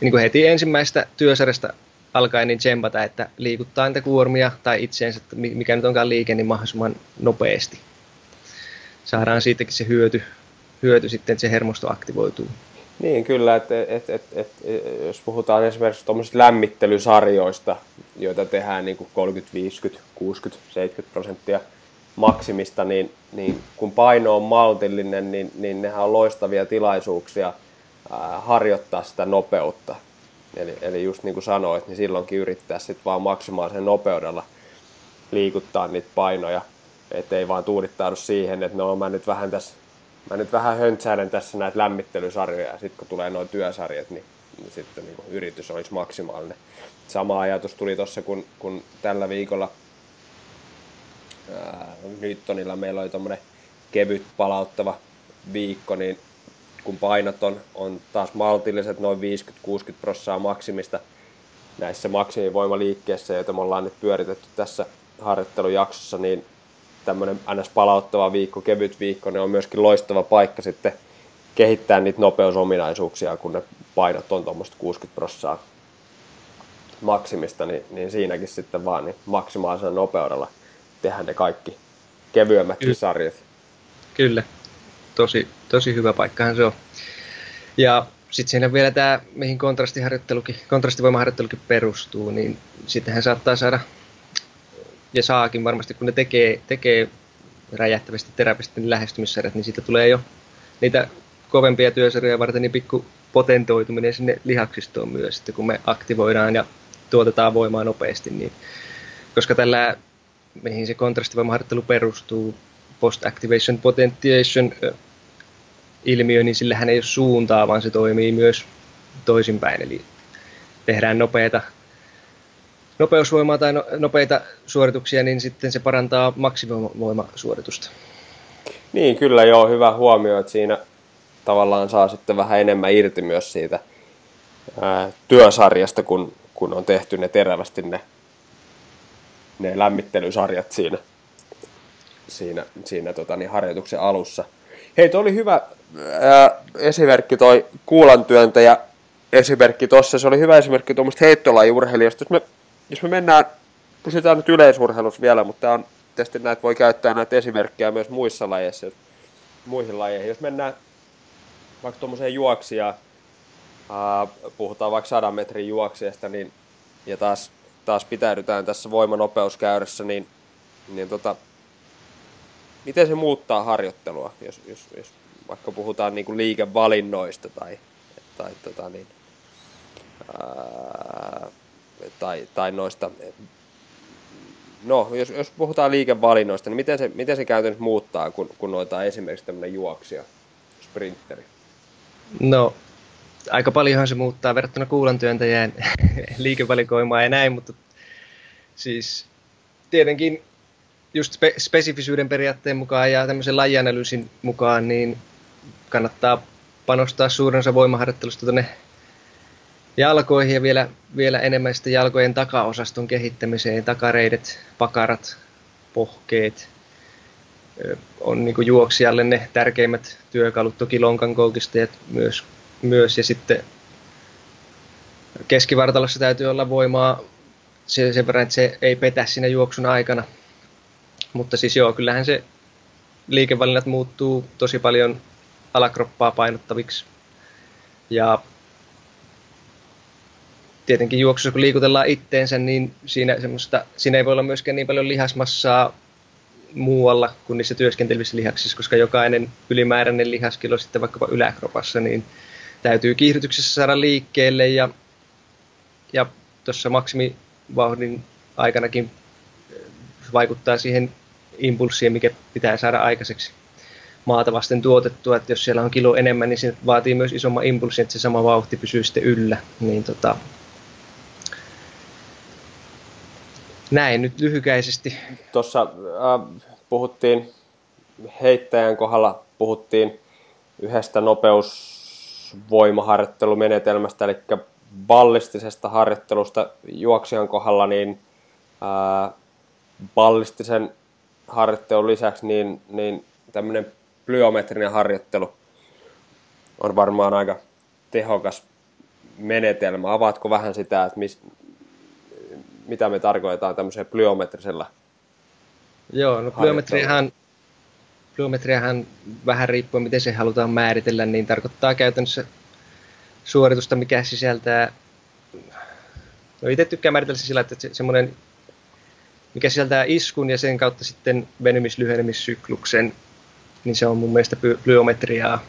niin kuin heti ensimmäistä työsarjasta alkaen niin tsempata, että liikuttaa niitä kuormia tai itseensä, mikä nyt onkaan liike, niin mahdollisimman nopeasti. Saadaan siitäkin se hyöty, hyöty sitten, että se hermosto aktivoituu. Niin, kyllä, että et, et, et, et, jos puhutaan esimerkiksi tuommoisista lämmittelysarjoista, joita tehdään niin kuin 30, 50, 60, 70 prosenttia maksimista, niin, niin kun paino on maltillinen, niin, niin nehän on loistavia tilaisuuksia harjoittaa sitä nopeutta. Eli, eli just niin kuin sanoit, niin silloinkin yrittää sitten vaan maksimaalisen nopeudella liikuttaa niitä painoja, ettei vaan tuudittaudu siihen, että no mä nyt vähän tässä mä nyt vähän höntsäilen tässä näitä lämmittelysarjoja ja sitten kun tulee nuo työsarjat, niin, niin sitten niin yritys olisi maksimaalinen. Sama ajatus tuli tuossa, kun, kun tällä viikolla ää, Nyttonilla meillä oli tuommoinen kevyt palauttava viikko, niin kun painot on, on taas maltilliset, noin 50-60 prosenttia maksimista näissä maksimivoimaliikkeissä, joita me ollaan nyt pyöritetty tässä harjoittelujaksossa, niin tämmöinen ns. palauttava viikko, kevyt viikko, ne on myöskin loistava paikka sitten kehittää niitä nopeusominaisuuksia, kun ne painot on tuommoista 60 prosenttia maksimista, niin, niin siinäkin sitten vaan niin maksimaalisella nopeudella tehdään ne kaikki kevyemmät Ky- sarjat. Kyllä, tosi, tosi hyvä paikkahan se on. Ja sitten siinä vielä tämä, mihin kontrastiharjoittelukin, kontrastivoimaharjoittelukin perustuu, niin sittenhän saattaa saada ja saakin varmasti, kun ne tekee, tekee räjähtävästi terapisesti niin lähestymissarjat, niin siitä tulee jo niitä kovempia työsarjoja varten niin pikku potentoituminen sinne lihaksistoon myös, että kun me aktivoidaan ja tuotetaan voimaa nopeasti, niin koska tällä, mihin se kontrastivoimaharjoittelu perustuu, post-activation potentiation ilmiö, niin sillähän ei ole suuntaa, vaan se toimii myös toisinpäin. Eli tehdään nopeita nopeusvoimaa tai no, nopeita suorituksia, niin sitten se parantaa maksimivoimasuoritusta. Niin, kyllä joo, hyvä huomio, että siinä tavallaan saa sitten vähän enemmän irti myös siitä ää, työsarjasta, kun, kun on tehty ne terävästi ne, ne lämmittelysarjat siinä, siinä, siinä tota, niin harjoituksen alussa. Hei, toi oli hyvä ää, esimerkki toi kuulantyöntäjä esimerkki tuossa. Se oli hyvä esimerkki tuommoista heittolajiurheilijasta. Jos me jos me mennään, pysytään nyt yleisurheilussa vielä, mutta on, tietysti näitä voi käyttää näitä esimerkkejä myös muissa lajeissa, muihin lajeihin. Jos mennään vaikka tuommoiseen juoksijaan, puhutaan vaikka 100 metrin juoksijasta, niin, ja taas, taas pitäydytään tässä voimanopeuskäyrässä, niin, niin tota, miten se muuttaa harjoittelua, jos, jos, jos vaikka puhutaan niin liikevalinnoista tai, tai tota niin, ää, tai, tai noista, no jos, jos puhutaan liikevalinnoista, niin miten se, miten se käytännössä muuttaa, kun, kun noita esimerkiksi tämmöinen juoksija, sprinteri? No, aika paljonhan se muuttaa verrattuna kuulantyöntäjään liikevalikoimaa ja näin, mutta siis tietenkin just spe- spesifisyyden periaatteen mukaan ja tämmöisen lajianalyysin mukaan, niin kannattaa panostaa suurensa voimaharjoittelusta tuonne jalkoihin ja vielä, vielä enemmän sitten jalkojen takaosaston kehittämiseen, takareidet, pakarat, pohkeet, on niin juoksijalle ne tärkeimmät työkalut, toki lonkan myös, myös ja sitten keskivartalossa täytyy olla voimaa sen verran, että se ei petä siinä juoksun aikana. Mutta siis joo, kyllähän se liikevalinnat muuttuu tosi paljon alakroppaa painottaviksi. Ja tietenkin juoksussa kun liikutellaan itteensä, niin siinä, semmoista, siinä ei voi olla myöskään niin paljon lihasmassaa muualla kuin niissä työskentelevissä lihaksissa, koska jokainen ylimääräinen lihaskilo sitten vaikkapa yläkropassa, niin täytyy kiihdytyksessä saada liikkeelle ja, ja tuossa maksimivauhdin aikanakin vaikuttaa siihen impulssiin, mikä pitää saada aikaiseksi maata vasten tuotettua, että jos siellä on kilo enemmän, niin se vaatii myös isomman impulssin, että se sama vauhti pysyy sitten yllä. Niin tota, näin nyt lyhykäisesti. Tuossa äh, puhuttiin heittäjän kohdalla, puhuttiin yhdestä nopeusvoimaharjoittelumenetelmästä, eli ballistisesta harjoittelusta juoksijan kohdalla, niin äh, ballistisen harjoittelun lisäksi niin, niin tämmöinen plyometrinen harjoittelu on varmaan aika tehokas menetelmä. Avaatko vähän sitä, että mitä me tarkoitetaan tämmöisellä plyometrisella Joo, no plyometriahan, plyometriahan vähän riippuen miten se halutaan määritellä, niin tarkoittaa käytännössä suoritusta, mikä sisältää, no itse tykkään määritellä se sillä, että se, semmoinen, mikä sisältää iskun ja sen kautta sitten venymislyhenemissykluksen, niin se on mun mielestä plyometriaa.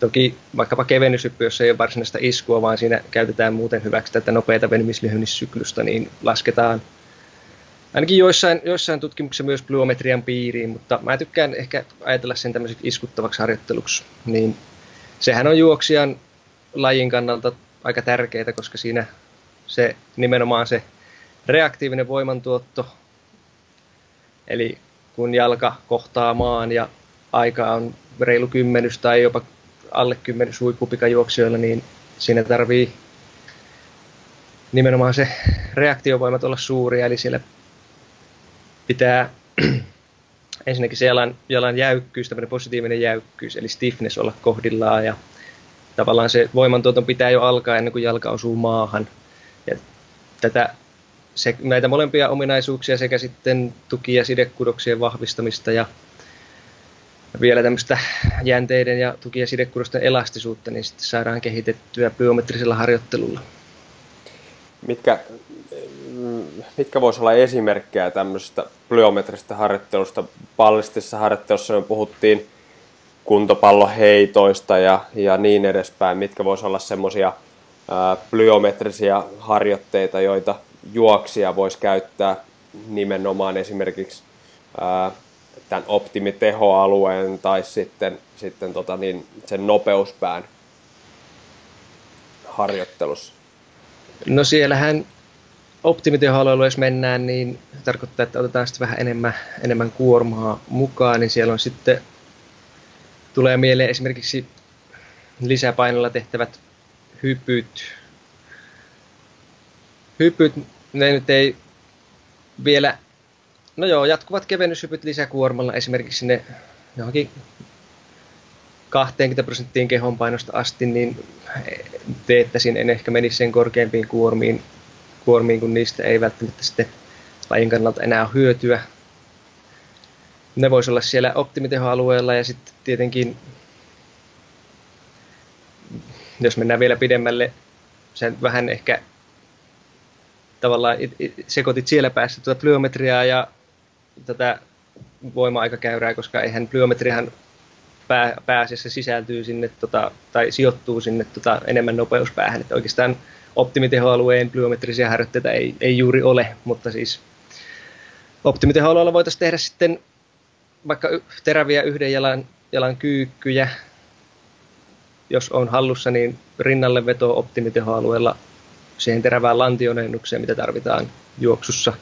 Toki vaikkapa kevennyshyppy, jos ei ole varsinaista iskua, vaan siinä käytetään muuten hyväksi tätä nopeata venymislyhennissyklusta, niin lasketaan ainakin joissain, joissain tutkimuksissa myös plyometrian piiriin, mutta mä tykkään ehkä ajatella sen tämmöiseksi iskuttavaksi harjoitteluksi. Niin sehän on juoksijan lajin kannalta aika tärkeää, koska siinä se nimenomaan se reaktiivinen voimantuotto, eli kun jalka kohtaa maan ja aika on reilu kymmenys tai jopa alle kymmenys huippupikajuoksijoilla, niin siinä tarvii nimenomaan se reaktiovoimat olla suuria, eli siellä pitää ensinnäkin se jalan, jalan jäykkyys, tämmöinen positiivinen jäykkyys, eli stiffness olla kohdillaan ja tavallaan se voimantuoton pitää jo alkaa ennen kuin jalka osuu maahan. Ja tätä, se, näitä molempia ominaisuuksia sekä sitten tuki- ja sidekudoksien vahvistamista ja vielä tämmöistä jänteiden ja tuki- ja sidekudosten elastisuutta, niin sitten saadaan kehitettyä biometrisellä harjoittelulla. Mitkä, mitkä voisi olla esimerkkejä tämmöisestä plyometristä harjoittelusta? Pallistisessa harjoittelussa me puhuttiin kuntopalloheitoista ja, ja niin edespäin. Mitkä voisi olla semmoisia plyometrisiä harjoitteita, joita juoksija voisi käyttää nimenomaan esimerkiksi ää, tämän optimitehoalueen tai sitten, sitten tota niin, sen nopeuspään harjoittelussa? No siellähän optimitehoalueella, jos mennään, niin tarkoittaa, että otetaan sitten vähän enemmän, enemmän kuormaa mukaan, niin siellä on sitten, tulee mieleen esimerkiksi lisäpainolla tehtävät hypyt. Hypyt, ne nyt ei vielä No joo, jatkuvat kevennyshypyt lisäkuormalla esimerkiksi sinne johonkin 20 prosenttiin kehonpainosta asti, niin teettäisin, en ehkä menisi sen korkeampiin kuormiin, kuormiin, kun niistä ei välttämättä sitten lajin kannalta enää ole hyötyä. Ne voisi olla siellä optimitehoalueella ja sitten tietenkin, jos mennään vielä pidemmälle, sen vähän ehkä tavallaan sekoitit siellä päässä tuota plyometriaa ja tätä voima-aikakäyrää, koska eihän plyometrihan pää, pääasiassa sisältyy sinne, tota, tai sijoittuu sinne tota, enemmän nopeuspäähän. Että oikeastaan optimitehoalueen plyometrisiä harjoitteita ei, ei juuri ole, mutta siis optimitehoalueella voitaisiin tehdä sitten vaikka teräviä yhden jalan, jalan kyykkyjä, jos on hallussa, niin rinnalle veto optimitehoalueella siihen terävään lantionennukseen, mitä tarvitaan juoksussa.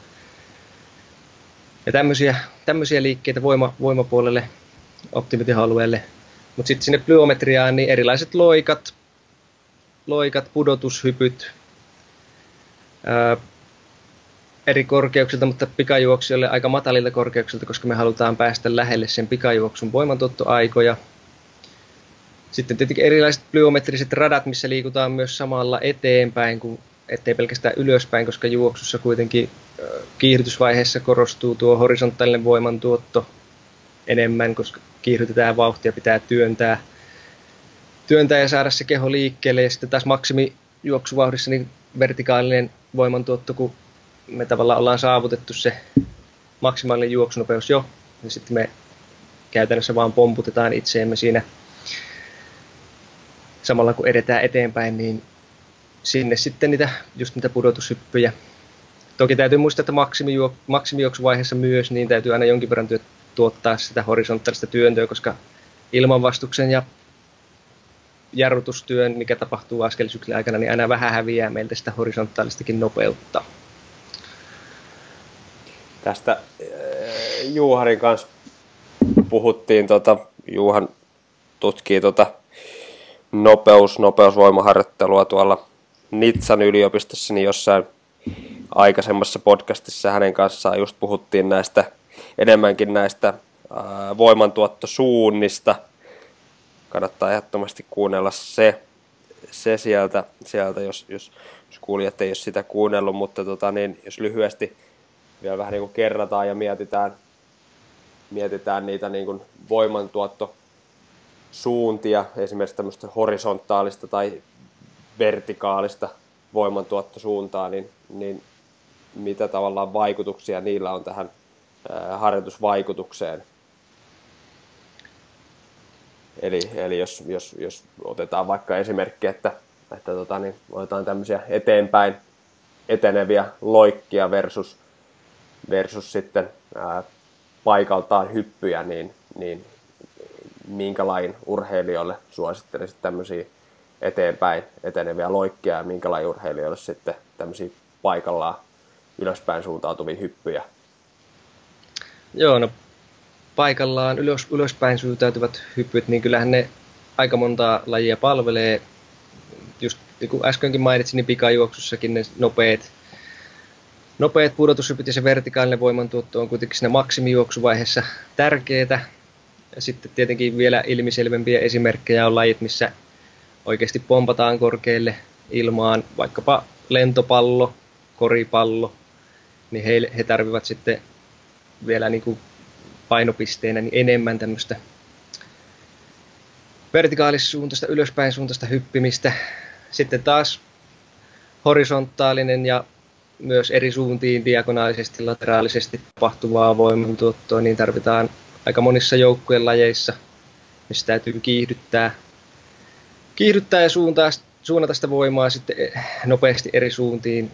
Ja tämmöisiä, tämmöisiä liikkeitä voima, voimapuolelle, optimitehoalueelle. Mutta sitten sinne plyometriaan niin erilaiset loikat, loikat, pudotushypyt, ää, eri korkeuksilta, mutta pikajuoksijoille aika matalilta korkeuksilta, koska me halutaan päästä lähelle sen pikajuoksun voimantuottoaikoja. Sitten tietenkin erilaiset plyometriset radat, missä liikutaan myös samalla eteenpäin, kuin ettei pelkästään ylöspäin, koska juoksussa kuitenkin kiihdytysvaiheessa korostuu tuo horisontaalinen voimantuotto enemmän, koska kiihdytetään vauhtia, pitää työntää, työntää ja saada se keho liikkeelle. Ja sitten taas maksimi juoksuvauhdissa niin vertikaalinen voimantuotto, kun me tavallaan ollaan saavutettu se maksimaalinen juoksunopeus jo, niin sitten me käytännössä vaan pomputetaan itseemme siinä samalla kun edetään eteenpäin, niin sinne sitten niitä, just niitä pudotushyppyjä. Toki täytyy muistaa, että maksimijuok- maksimijuoksuvaiheessa myös, niin täytyy aina jonkin verran tuottaa sitä horisontaalista työntöä, koska ilmanvastuksen ja jarrutustyön, mikä tapahtuu askelsyklin aikana, niin aina vähän häviää meiltä sitä horisontaalistakin nopeutta. Tästä äh, Juuharin kanssa puhuttiin, tota, Juuhan tutkii tota nopeus, nopeusvoimaharjoittelua tuolla Nitsan yliopistossa, niin jossain aikaisemmassa podcastissa hänen kanssaan just puhuttiin näistä enemmänkin näistä voimantuottosuunnista. Kannattaa ehdottomasti kuunnella se, se sieltä, sieltä jos, jos, jos kuulijat ei ole sitä kuunnellut, mutta tota, niin, jos lyhyesti vielä vähän niin kuin kerrataan ja mietitään, mietitään niitä niin kuin voimantuottosuuntia, esimerkiksi tämmöistä horisontaalista tai vertikaalista voimantuottosuuntaa, niin, niin mitä tavallaan vaikutuksia niillä on tähän harjoitusvaikutukseen. Eli, eli jos, jos, jos otetaan vaikka esimerkki, että, että tota, niin otetaan tämmöisiä eteenpäin eteneviä loikkia versus, versus sitten ää, paikaltaan hyppyjä, niin, niin minkä lajin urheilijoille suosittelisit tämmöisiä eteenpäin eteneviä loikkia ja minkä urheilijoille sitten tämmöisiä paikallaan ylöspäin suuntautuvia hyppyjä? Joo, no paikallaan ylös, ylöspäin suuntautuvat hyppyt, niin kyllähän ne aika montaa lajia palvelee. Just niin kuin äskenkin mainitsin, niin pikajuoksussakin ne nopeat, nopeat pudotushypyt ja se vertikaalinen voimantuotto on kuitenkin siinä maksimijuoksuvaiheessa tärkeää. Ja sitten tietenkin vielä ilmiselvempiä esimerkkejä on lajit, missä oikeasti pompataan korkealle ilmaan, vaikkapa lentopallo, koripallo, niin he, he tarvivat sitten vielä niin kuin painopisteenä niin enemmän tämmöistä vertikaalisuuntaista, ylöspäin suuntaista hyppimistä. Sitten taas horisontaalinen ja myös eri suuntiin diagonaalisesti, lateraalisesti tapahtuvaa voimantuottoa, niin tarvitaan aika monissa joukkueen lajeissa, missä täytyy kiihdyttää, kiihdyttää ja suuntaa, suunnata sitä voimaa sitten nopeasti eri suuntiin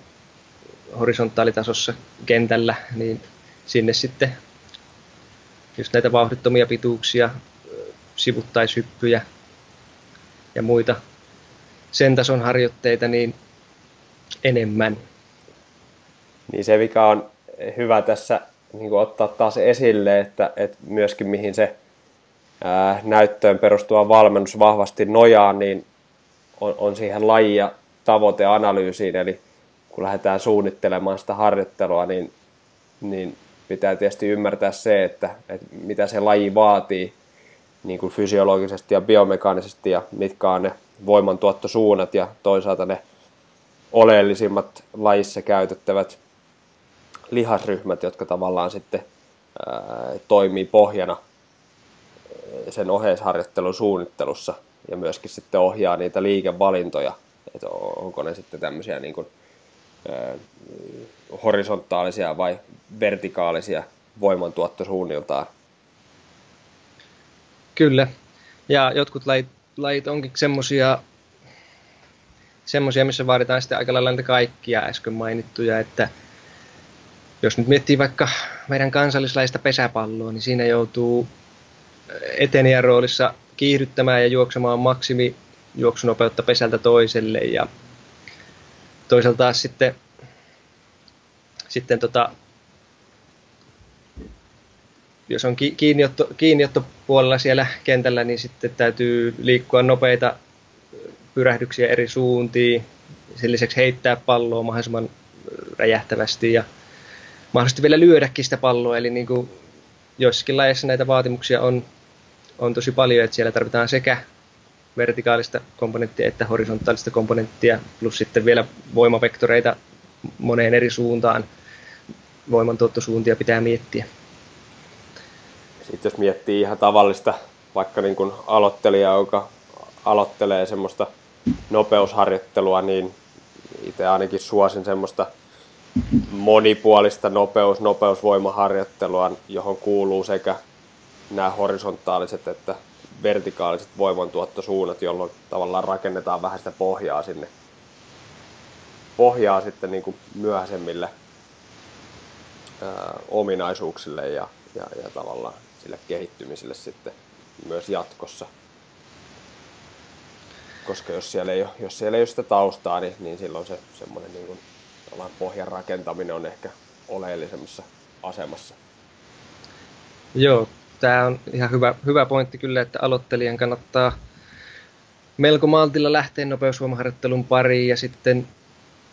horisontaalitasossa kentällä, niin sinne sitten just näitä vauhdittomia pituuksia, sivuttaishyppyjä ja muita sen tason harjoitteita niin enemmän. Niin se, mikä on hyvä tässä niin ottaa taas esille, että, että myöskin mihin se näyttöön perustuva valmennus vahvasti nojaa, niin on, on siihen laji- ja tavoiteanalyysiin, eli kun lähdetään suunnittelemaan sitä harjoittelua, niin, niin pitää tietysti ymmärtää se, että, että mitä se laji vaatii niin kuin fysiologisesti ja biomekaanisesti ja mitkä on ne voimantuottosuunnat ja toisaalta ne oleellisimmat lajissa käytettävät lihasryhmät, jotka tavallaan sitten ää, toimii pohjana sen oheisharjoittelun suunnittelussa ja myöskin sitten ohjaa niitä liikevalintoja, että onko ne sitten tämmöisiä niin kuin, ää, horisontaalisia vai vertikaalisia voimantuottosuunniltaan. Kyllä. Ja jotkut lajit, lajit onkin semmoisia, semmoisia, missä vaaditaan sitten aika lailla niitä kaikkia äsken mainittuja, että jos nyt miettii vaikka meidän kansallislaista pesäpalloa, niin siinä joutuu etenijän roolissa kiihdyttämään ja juoksemaan maksimi juoksunopeutta pesältä toiselle ja toisaalta taas sitten, sitten tota, jos on kiinniotto, kiinniottopuolella siellä kentällä, niin sitten täytyy liikkua nopeita pyrähdyksiä eri suuntiin. Sen lisäksi heittää palloa mahdollisimman räjähtävästi ja mahdollisesti vielä lyödäkin sitä palloa. Eli niin kuin joissakin lajeissa näitä vaatimuksia on, on tosi paljon, että siellä tarvitaan sekä vertikaalista komponenttia että horisontaalista komponenttia, plus sitten vielä voimavektoreita moneen eri suuntaan. Voimantuottosuuntia pitää miettiä. Sitten jos miettii ihan tavallista, vaikka niin kuin aloittelija, joka aloittelee semmoista nopeusharjoittelua, niin itse ainakin suosin semmoista monipuolista nopeus, nopeusvoimaharjoittelua, johon kuuluu sekä nämä horisontaaliset että vertikaaliset voimantuottosuunnat, jolloin tavallaan rakennetaan vähän sitä pohjaa sinne pohjaa sitten niin kuin myöhäisemmille ää, ominaisuuksille ja, ja, ja tavallaan sille kehittymiselle sitten myös jatkossa. Koska jos siellä ei ole, jos siellä ei ole sitä taustaa, niin, niin silloin se semmoinen niin kuin, pohjan rakentaminen on ehkä oleellisemmassa asemassa. Joo, tämä on ihan hyvä, hyvä pointti kyllä, että aloittelijan kannattaa melko maltilla lähteä nopeusvoimaharjoittelun pariin ja sitten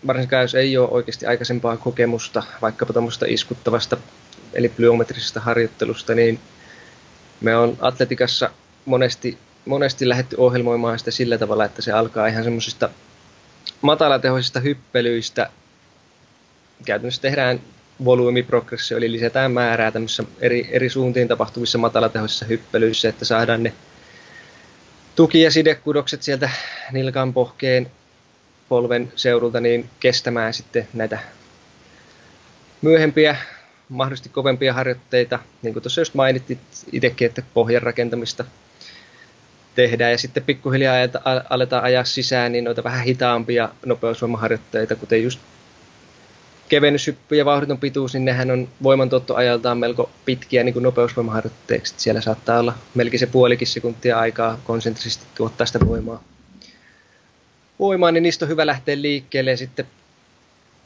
varsinkaan jos ei ole oikeasti aikaisempaa kokemusta vaikkapa tuommoista iskuttavasta eli plyometrisesta harjoittelusta, niin me on atletikassa monesti, monesti lähdetty ohjelmoimaan sitä sillä tavalla, että se alkaa ihan semmoisista matalatehoisista hyppelyistä. Käytännössä tehdään volyymiprogressio, eli lisätään määrää tämmöisissä eri, eri suuntiin tapahtuvissa matalatehoisissa hyppelyissä, että saadaan ne tuki- ja sidekudokset sieltä nilkan pohkeen polven seudulta niin kestämään sitten näitä myöhempiä mahdollisesti kovempia harjoitteita, niin kuin tuossa just mainittit itsekin, että pohjan rakentamista tehdään ja sitten pikkuhiljaa aletaan ajaa sisään niin noita vähän hitaampia nopeusvoimaharjoitteita, kuten just kevennyshyppy ja vauhditon pituus, niin nehän on voimantuottoajaltaan melko pitkiä niin kuin nopeusvoimaharjoitteeksi. Siellä saattaa olla melkein se puolikin sekuntia aikaa konsentrisesti tuottaa sitä voimaa. Voimaa, niin niistä on hyvä lähteä liikkeelle ja sitten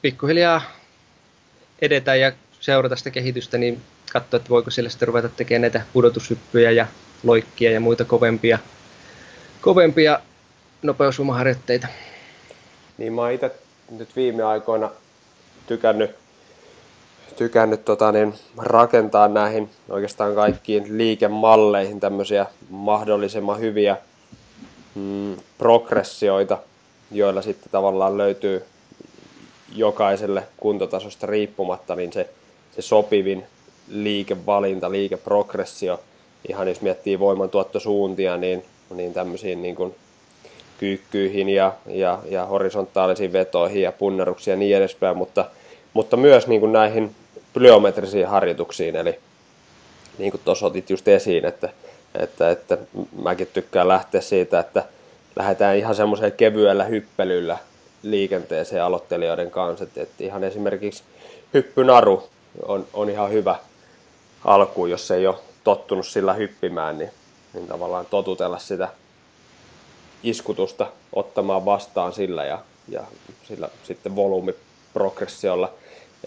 pikkuhiljaa edetä ja seurata sitä kehitystä, niin katsoa, että voiko siellä sitten ruveta tekemään näitä pudotushyppyjä ja loikkia ja muita kovempia, kovempia nopeusvoimaharjoitteita. Niin mä itse nyt viime aikoina tykännyt, tykännyt tota, niin, rakentaa näihin oikeastaan kaikkiin liikemalleihin tämmöisiä mahdollisimman hyviä mm, progressioita, joilla sitten tavallaan löytyy jokaiselle kuntotasosta riippumatta niin se se sopivin liikevalinta, liikeprogressio, ihan jos miettii voimantuottosuuntia, niin, niin tämmöisiin niin kuin kyykkyihin ja, ja, ja horisontaalisiin vetoihin ja punneruksiin ja niin edespäin, mutta, mutta myös niin kuin näihin plyometrisiin harjoituksiin, eli niin kuin tuossa otit just esiin, että, että, että mäkin tykkään lähteä siitä, että lähdetään ihan semmoisella kevyellä hyppelyllä liikenteeseen aloittelijoiden kanssa, että, että ihan esimerkiksi hyppynaru on, on ihan hyvä alku, jos ei ole tottunut sillä hyppimään, niin, niin tavallaan totutella sitä iskutusta ottamaan vastaan sillä ja, ja sillä sitten volyymiprogressiolla.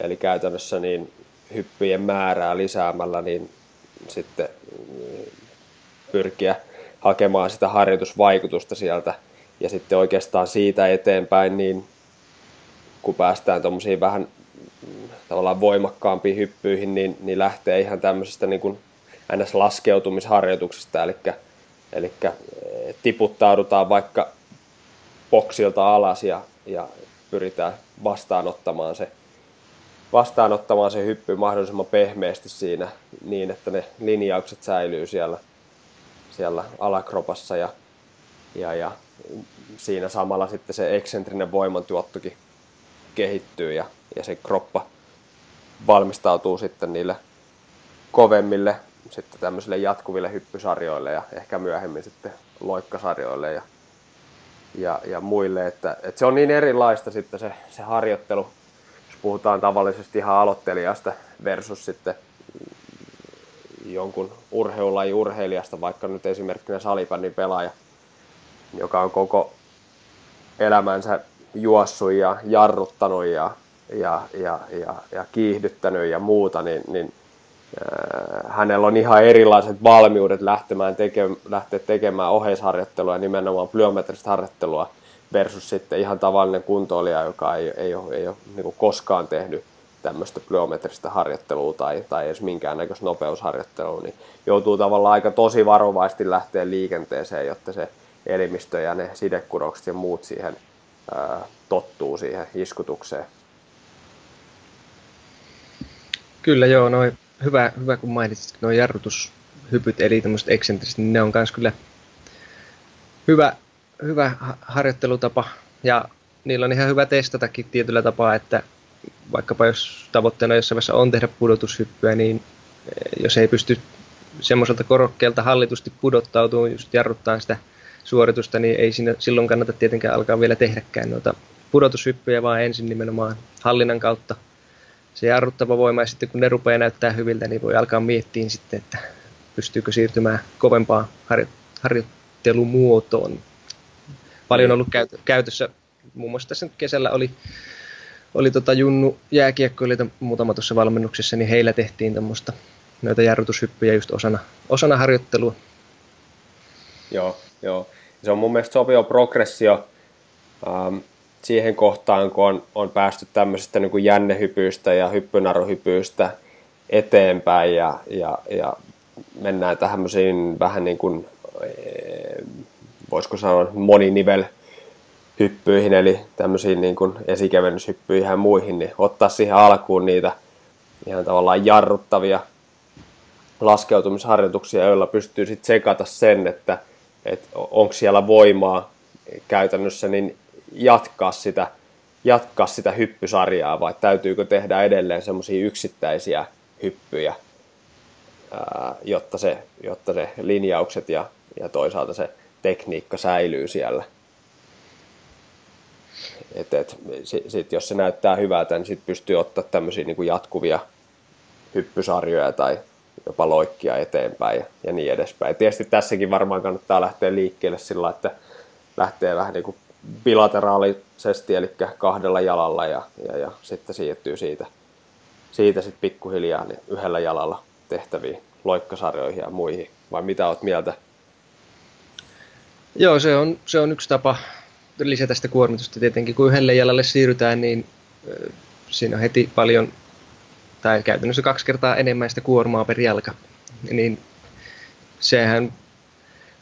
Eli käytännössä niin hyppyjen määrää lisäämällä niin sitten pyrkiä hakemaan sitä harjoitusvaikutusta sieltä. Ja sitten oikeastaan siitä eteenpäin, niin kun päästään tuommoisiin vähän tavallaan voimakkaampiin hyppyihin, niin, niin lähtee ihan tämmöisestä niin kuin NS-laskeutumisharjoituksista, eli, eli eh, tiputtaudutaan vaikka boksilta alas ja, ja pyritään vastaanottamaan se, vastaanottamaan se hyppy mahdollisimman pehmeästi siinä niin, että ne linjaukset säilyy siellä, siellä alakropassa ja, ja, ja siinä samalla sitten se eksentrinen voimantuottokin kehittyy ja, ja se kroppa valmistautuu sitten niille kovemmille sitten tämmöisille jatkuville hyppysarjoille ja ehkä myöhemmin sitten loikkasarjoille ja ja, ja muille, että, että se on niin erilaista sitten se, se harjoittelu, puhutaan tavallisesti ihan aloittelijasta versus sitten jonkun urheilulaji urheilijasta, vaikka nyt esimerkkinä salibändin pelaaja, joka on koko elämänsä juossut ja jarruttanut ja, ja, ja, ja, ja kiihdyttänyt ja muuta, niin, niin äh, hänellä on ihan erilaiset valmiudet lähtemään teke, lähteä tekemään oheisharjoittelua ja nimenomaan plyometristä harjoittelua versus sitten ihan tavallinen kuntoilija, joka ei, ei ole, ei ole niin koskaan tehnyt tämmöistä plyometristä harjoittelua tai, tai edes minkäännäköistä nopeusharjoittelua, niin joutuu tavallaan aika tosi varovaisesti lähteä liikenteeseen, jotta se elimistö ja ne sidekudokset ja muut siihen ää, tottuu siihen iskutukseen. Kyllä joo, noin hyvä, hyvä kun mainitsit nuo jarrutushypyt, eli tämmöiset eksentriset, niin ne on myös kyllä hyvä, hyvä harjoittelutapa ja niillä on ihan hyvä testatakin tietyllä tapaa, että vaikkapa jos tavoitteena jossain vaiheessa on tehdä pudotushyppyä, niin eh, jos ei pysty semmoiselta korokkeelta hallitusti pudottautumaan, just jarruttaa sitä suoritusta, niin ei siinä silloin kannata tietenkään alkaa vielä tehdäkään noita pudotushyppyjä, vaan ensin nimenomaan hallinnan kautta se jarruttava voima, ja sitten kun ne rupeaa näyttää hyviltä, niin voi alkaa miettiä sitten, että pystyykö siirtymään kovempaan harjo- harjoittelumuotoon. Paljon on ollut käytössä, muun muassa tässä kesällä oli oli tota Junnu jääkiekkoilijoita muutama tuossa valmennuksessa, niin heillä tehtiin tämmöistä noita jarrutushyppyjä just osana, osana harjoittelua. Joo, joo. Se on mun mielestä sopiva progressio ähm, siihen kohtaan, kun on, on päästy tämmöisestä niin jännehypyistä ja hyppynaruhypyistä eteenpäin ja, ja, ja mennään tämmöisiin vähän niin kuin, voisiko sanoa moninivel hyppyihin, eli tämmöisiin niin kuin esikevennyshyppyihin ja muihin, niin ottaa siihen alkuun niitä ihan tavallaan jarruttavia laskeutumisharjoituksia, joilla pystyy sitten sekata sen, että, että onko siellä voimaa käytännössä niin jatkaa sitä, jatkaa sitä hyppysarjaa vai täytyykö tehdä edelleen semmoisia yksittäisiä hyppyjä, jotta, se, jotta se linjaukset ja, ja toisaalta se tekniikka säilyy siellä. Et, et, sit, jos se näyttää hyvältä, niin sit pystyy ottaa tämmöisiä niin kuin jatkuvia hyppysarjoja tai jopa loikkia eteenpäin ja, ja niin edespäin. Tietysti tässäkin varmaan kannattaa lähteä liikkeelle sillä, että lähtee vähän niin kuin bilateraalisesti, eli kahdella jalalla ja, ja, ja sitten siirtyy siitä, siitä sitten pikkuhiljaa niin yhdellä jalalla tehtäviin loikkasarjoihin ja muihin. Vai mitä olet mieltä? Joo, se on, se on yksi tapa lisätä sitä kuormitusta tietenkin. Kun yhdelle jalalle siirrytään, niin siinä on heti paljon, tai käytännössä kaksi kertaa enemmän sitä kuormaa per jalka. Niin sehän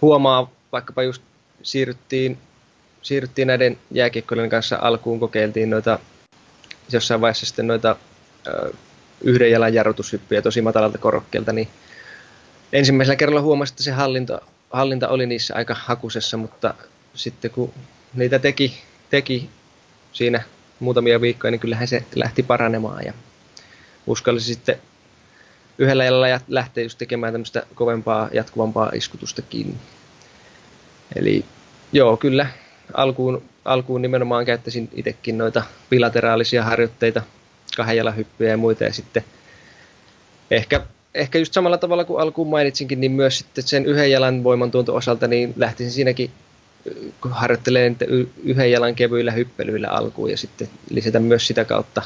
huomaa, vaikkapa just siirryttiin, siirryttiin näiden jääkiekkojen kanssa alkuun, kokeiltiin noita, jossain vaiheessa sitten noita yhden jalan jarrutushyppyjä tosi matalalta korokkeelta, niin ensimmäisellä kerralla huomasi, että se hallinta, hallinta oli niissä aika hakusessa, mutta sitten kun niitä teki, teki siinä muutamia viikkoja, niin kyllähän se lähti paranemaan ja uskalsi sitten yhdellä jalalla ja lähteä just tekemään tämmöistä kovempaa, jatkuvampaa iskutustakin. Eli joo, kyllä alkuun, alkuun nimenomaan käyttäisin itsekin noita bilateraalisia harjoitteita, kahden jalan hyppyjä ja muita ja sitten ehkä, ehkä just samalla tavalla kuin alkuun mainitsinkin, niin myös sitten sen yhden jalan voimantuonto osalta niin lähtisin siinäkin harjoittelee niitä yhden jalan kevyillä hyppelyillä alkuun ja sitten lisätä myös sitä kautta.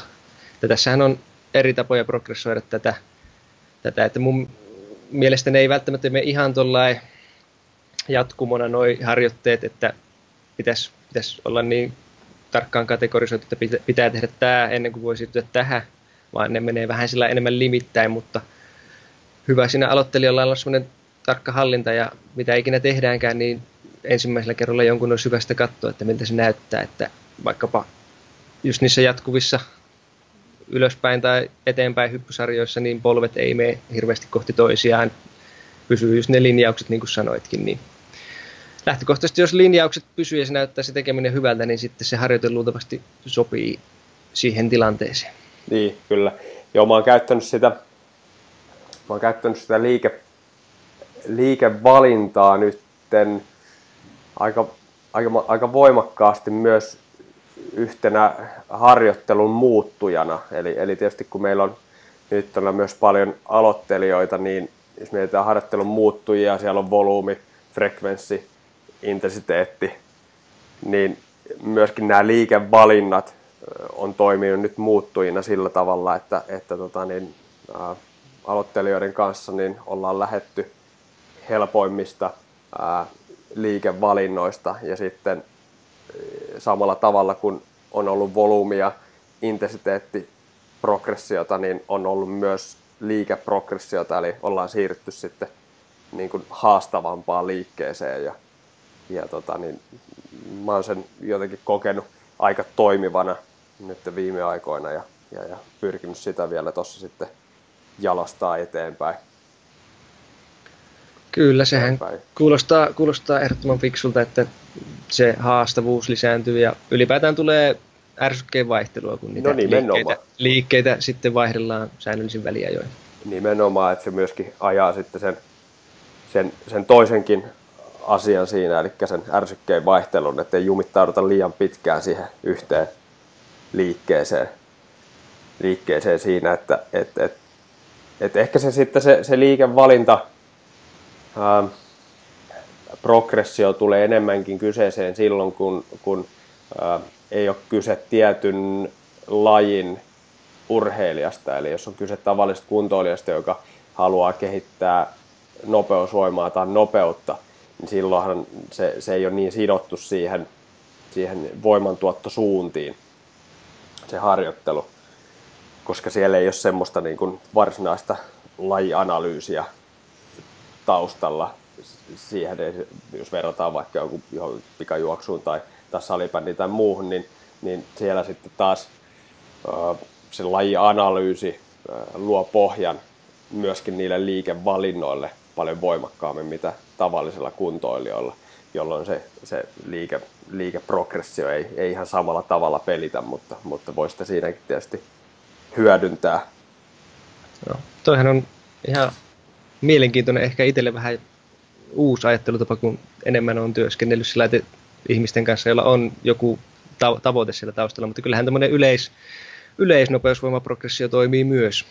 Ja tässähän on eri tapoja progressoida tätä, tätä että mun mielestä ne ei välttämättä mene ihan tuollain jatkumona noi harjoitteet, että pitäisi, pitäisi olla niin tarkkaan kategorisoitu, että pitää tehdä tämä ennen kuin voi siirtyä tähän, vaan ne menee vähän sillä enemmän limittäin, mutta hyvä siinä aloittelijalla on sellainen tarkka hallinta ja mitä ikinä tehdäänkään, niin ensimmäisellä kerralla jonkun olisi hyvä sitä katsoa, että miltä se näyttää, että vaikkapa just niissä jatkuvissa ylöspäin tai eteenpäin hyppysarjoissa, niin polvet ei mene hirveästi kohti toisiaan, pysyy just ne linjaukset, niin kuin sanoitkin, niin lähtökohtaisesti jos linjaukset pysyy ja se näyttää se tekeminen hyvältä, niin sitten se harjoite luultavasti sopii siihen tilanteeseen. Niin, kyllä. Joo, mä oon käyttänyt sitä, mä oon käyttänyt sitä liike, liikevalintaa nytten aika, aika, aika voimakkaasti myös yhtenä harjoittelun muuttujana. Eli, eli tietysti kun meillä on nyt on myös paljon aloittelijoita, niin jos mietitään harjoittelun muuttujia, siellä on volyymi, frekvenssi, intensiteetti, niin myöskin nämä liikevalinnat on toiminut nyt muuttujina sillä tavalla, että, että tota niin, ää, aloittelijoiden kanssa niin ollaan lähetty helpoimmista ää, liikevalinnoista ja sitten samalla tavalla kun on ollut volyymia, intensiteetti, progressiota, niin on ollut myös liikeprogressiota, eli ollaan siirrytty sitten niin kuin haastavampaan liikkeeseen ja, ja tota, niin, mä oon sen jotenkin kokenut aika toimivana nyt viime aikoina ja, ja, ja pyrkinyt sitä vielä tuossa sitten jalostaa eteenpäin. Kyllä, sehän kuulostaa, kuulostaa ehdottoman fiksulta, että se haastavuus lisääntyy ja ylipäätään tulee ärsykkeen vaihtelua, kun niitä no liikkeitä, liikkeitä sitten vaihdellaan säännöllisin väliajoin. Nimenomaan, että se myöskin ajaa sitten sen, sen, sen toisenkin asian siinä, eli sen ärsykkeen vaihtelun, ettei jumittauduta liian pitkään siihen yhteen liikkeeseen, liikkeeseen siinä, että et, et, et ehkä se sitten se, se liikevalinta, ää, progressio tulee enemmänkin kyseeseen silloin, kun, kun ää, ei ole kyse tietyn lajin urheilijasta, eli jos on kyse tavallisesta kuntoilijasta, joka haluaa kehittää nopeusvoimaa tai nopeutta, niin silloinhan se, se ei ole niin sidottu siihen, siihen voimantuottosuuntiin, se harjoittelu, koska siellä ei ole semmoista niin kuin varsinaista lajianalyysiä taustalla. Siihen, jos verrataan vaikka joku pikajuoksuun tai tai salibändiin tai muuhun, niin, niin siellä sitten taas se lajianalyysi luo pohjan myöskin niille liikevalinnoille paljon voimakkaammin mitä tavallisella kuntoilijoilla, jolloin se, se liike, liikeprogressio ei, ei ihan samalla tavalla pelitä, mutta, mutta voi sitä siinäkin tietysti hyödyntää. Joo. Toihan on ihan mielenkiintoinen, ehkä itselle vähän uusi ajattelutapa, kun enemmän on työskennellyt sillä, ihmisten kanssa, joilla on joku ta- tavoite siellä taustalla, mutta kyllähän tämmöinen yleis, yleisnopeusvoimaprogressio toimii myös.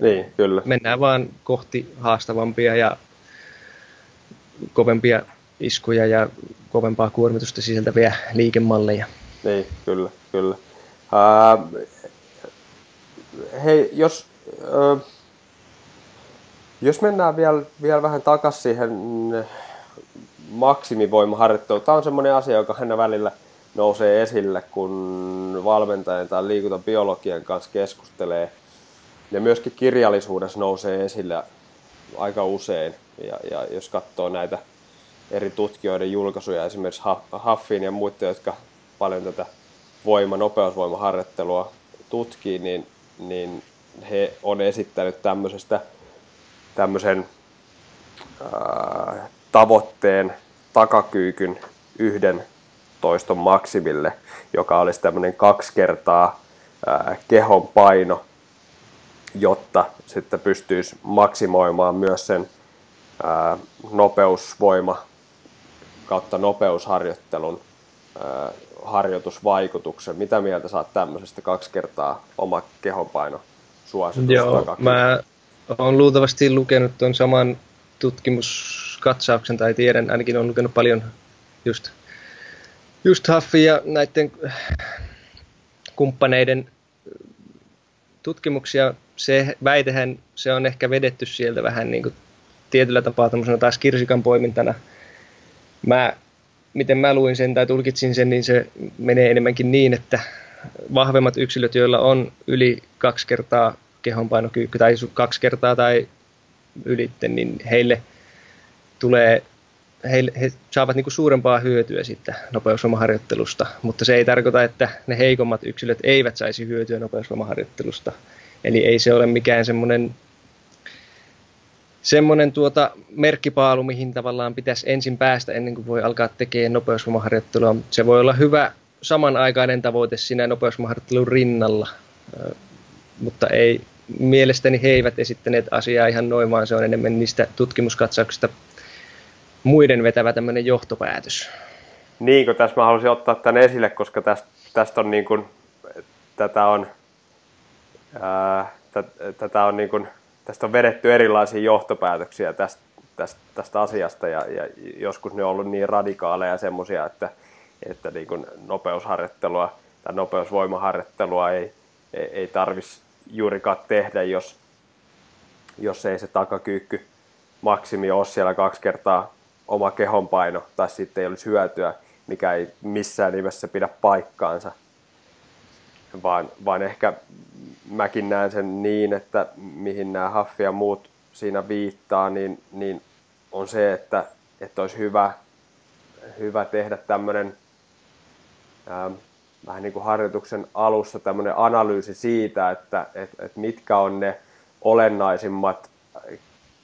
Niin, kyllä. Mennään vaan kohti haastavampia ja kovempia iskuja ja kovempaa kuormitusta sisältäviä liikemalleja. Niin, kyllä, kyllä. Uh, hei, jos, uh, jos mennään vielä, vielä vähän takaisin siihen maksimivoimaharjoittelu. Tämä on semmoinen asia, joka aina välillä nousee esille, kun valmentajan tai liikuntabiologian kanssa keskustelee. Ja myöskin kirjallisuudessa nousee esille aika usein. Ja, ja jos katsoo näitä eri tutkijoiden julkaisuja, esimerkiksi Huffin ja muiden, jotka paljon tätä voima, nopeusvoimaharjoittelua tutkii, niin, niin he on esittänyt tämmöisestä tämmöisen ää, tavoitteen takakyykyn yhden toiston maksimille, joka olisi tämmöinen kaksi kertaa ää, kehon paino, jotta sitten pystyisi maksimoimaan myös sen ää, nopeusvoima kautta nopeusharjoittelun ää, harjoitusvaikutuksen. Mitä mieltä saat tämmöisestä kaksi kertaa oma kehonpaino suositusta? Joo, mä olen luultavasti lukenut tuon saman tutkimus katsauksen tai tiedän, ainakin on lukenut paljon just, just Huffin ja näiden kumppaneiden tutkimuksia. Se väitehän, se on ehkä vedetty sieltä vähän niin kuin tietyllä tapaa taas kirsikan poimintana. Mä, miten mä luin sen tai tulkitsin sen, niin se menee enemmänkin niin, että vahvemmat yksilöt, joilla on yli kaksi kertaa kehonpainokyykky tai kaksi kertaa tai ylitte, niin heille – tulee, he, he saavat niin kuin suurempaa hyötyä siitä nopeusvoimaharjoittelusta, mutta se ei tarkoita, että ne heikommat yksilöt eivät saisi hyötyä nopeusvoimaharjoittelusta. Eli ei se ole mikään semmoinen semmoinen tuota merkkipaalu, mihin tavallaan pitäisi ensin päästä ennen kuin voi alkaa tekemään nopeusvoimaharjoittelua. Se voi olla hyvä samanaikainen tavoite siinä nopeusvoimaharjoittelun rinnalla, mutta ei, mielestäni he eivät esittäneet asiaa ihan noin, vaan se on enemmän niistä tutkimuskatsauksista muiden vetävä tämmöinen johtopäätös. Niin, kun tässä mä halusin ottaa tämän esille, koska tästä, tästä on niin kuin, tätä on, ää, tätä on niin kuin, tästä on vedetty erilaisia johtopäätöksiä tästä, tästä, tästä asiasta ja, ja joskus ne on ollut niin radikaaleja semmoisia, että, että niin kuin nopeusharjoittelua tai nopeusvoimaharjoittelua ei, ei, ei tarvitsisi juurikaan tehdä, jos, jos ei se takakyykky maksimi ole siellä kaksi kertaa oma kehonpaino tai sitten ei olisi hyötyä, mikä ei missään nimessä pidä paikkaansa. Vaan, vaan ehkä mäkin näen sen niin, että mihin nämä Haffi ja muut siinä viittaa, niin, niin on se, että, että olisi hyvä, hyvä tehdä tämmöinen vähän niin kuin harjoituksen alussa tämmöinen analyysi siitä, että, että, että mitkä on ne olennaisimmat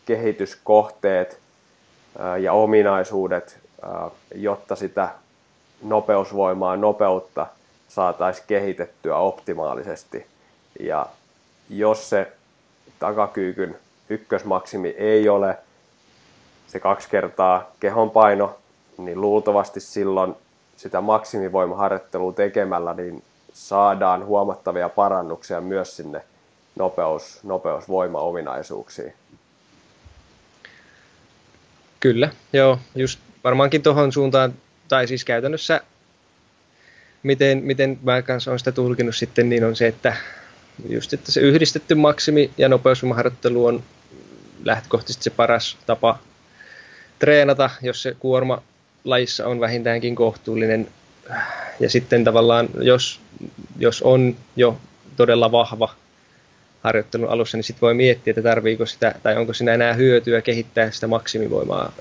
kehityskohteet ja ominaisuudet, jotta sitä nopeusvoimaa, nopeutta saataisiin kehitettyä optimaalisesti. Ja jos se takakyykyn ykkösmaksimi ei ole se kaksi kertaa kehonpaino, niin luultavasti silloin sitä maksimivoimaharjoittelua tekemällä niin saadaan huomattavia parannuksia myös sinne nopeus, nopeusvoimaominaisuuksiin. Kyllä, joo, just varmaankin tuohon suuntaan, tai siis käytännössä, miten, miten mä kanssa olen sitä tulkinut sitten, niin on se, että just että se yhdistetty maksimi ja nopeusvoimaharjoittelu on lähtökohtaisesti se paras tapa treenata, jos se kuorma lajissa on vähintäänkin kohtuullinen. Ja sitten tavallaan, jos, jos on jo todella vahva harjoittelun alussa, niin sitten voi miettiä, että tarviiko sitä, tai onko siinä enää hyötyä kehittää sitä maksimivoimaa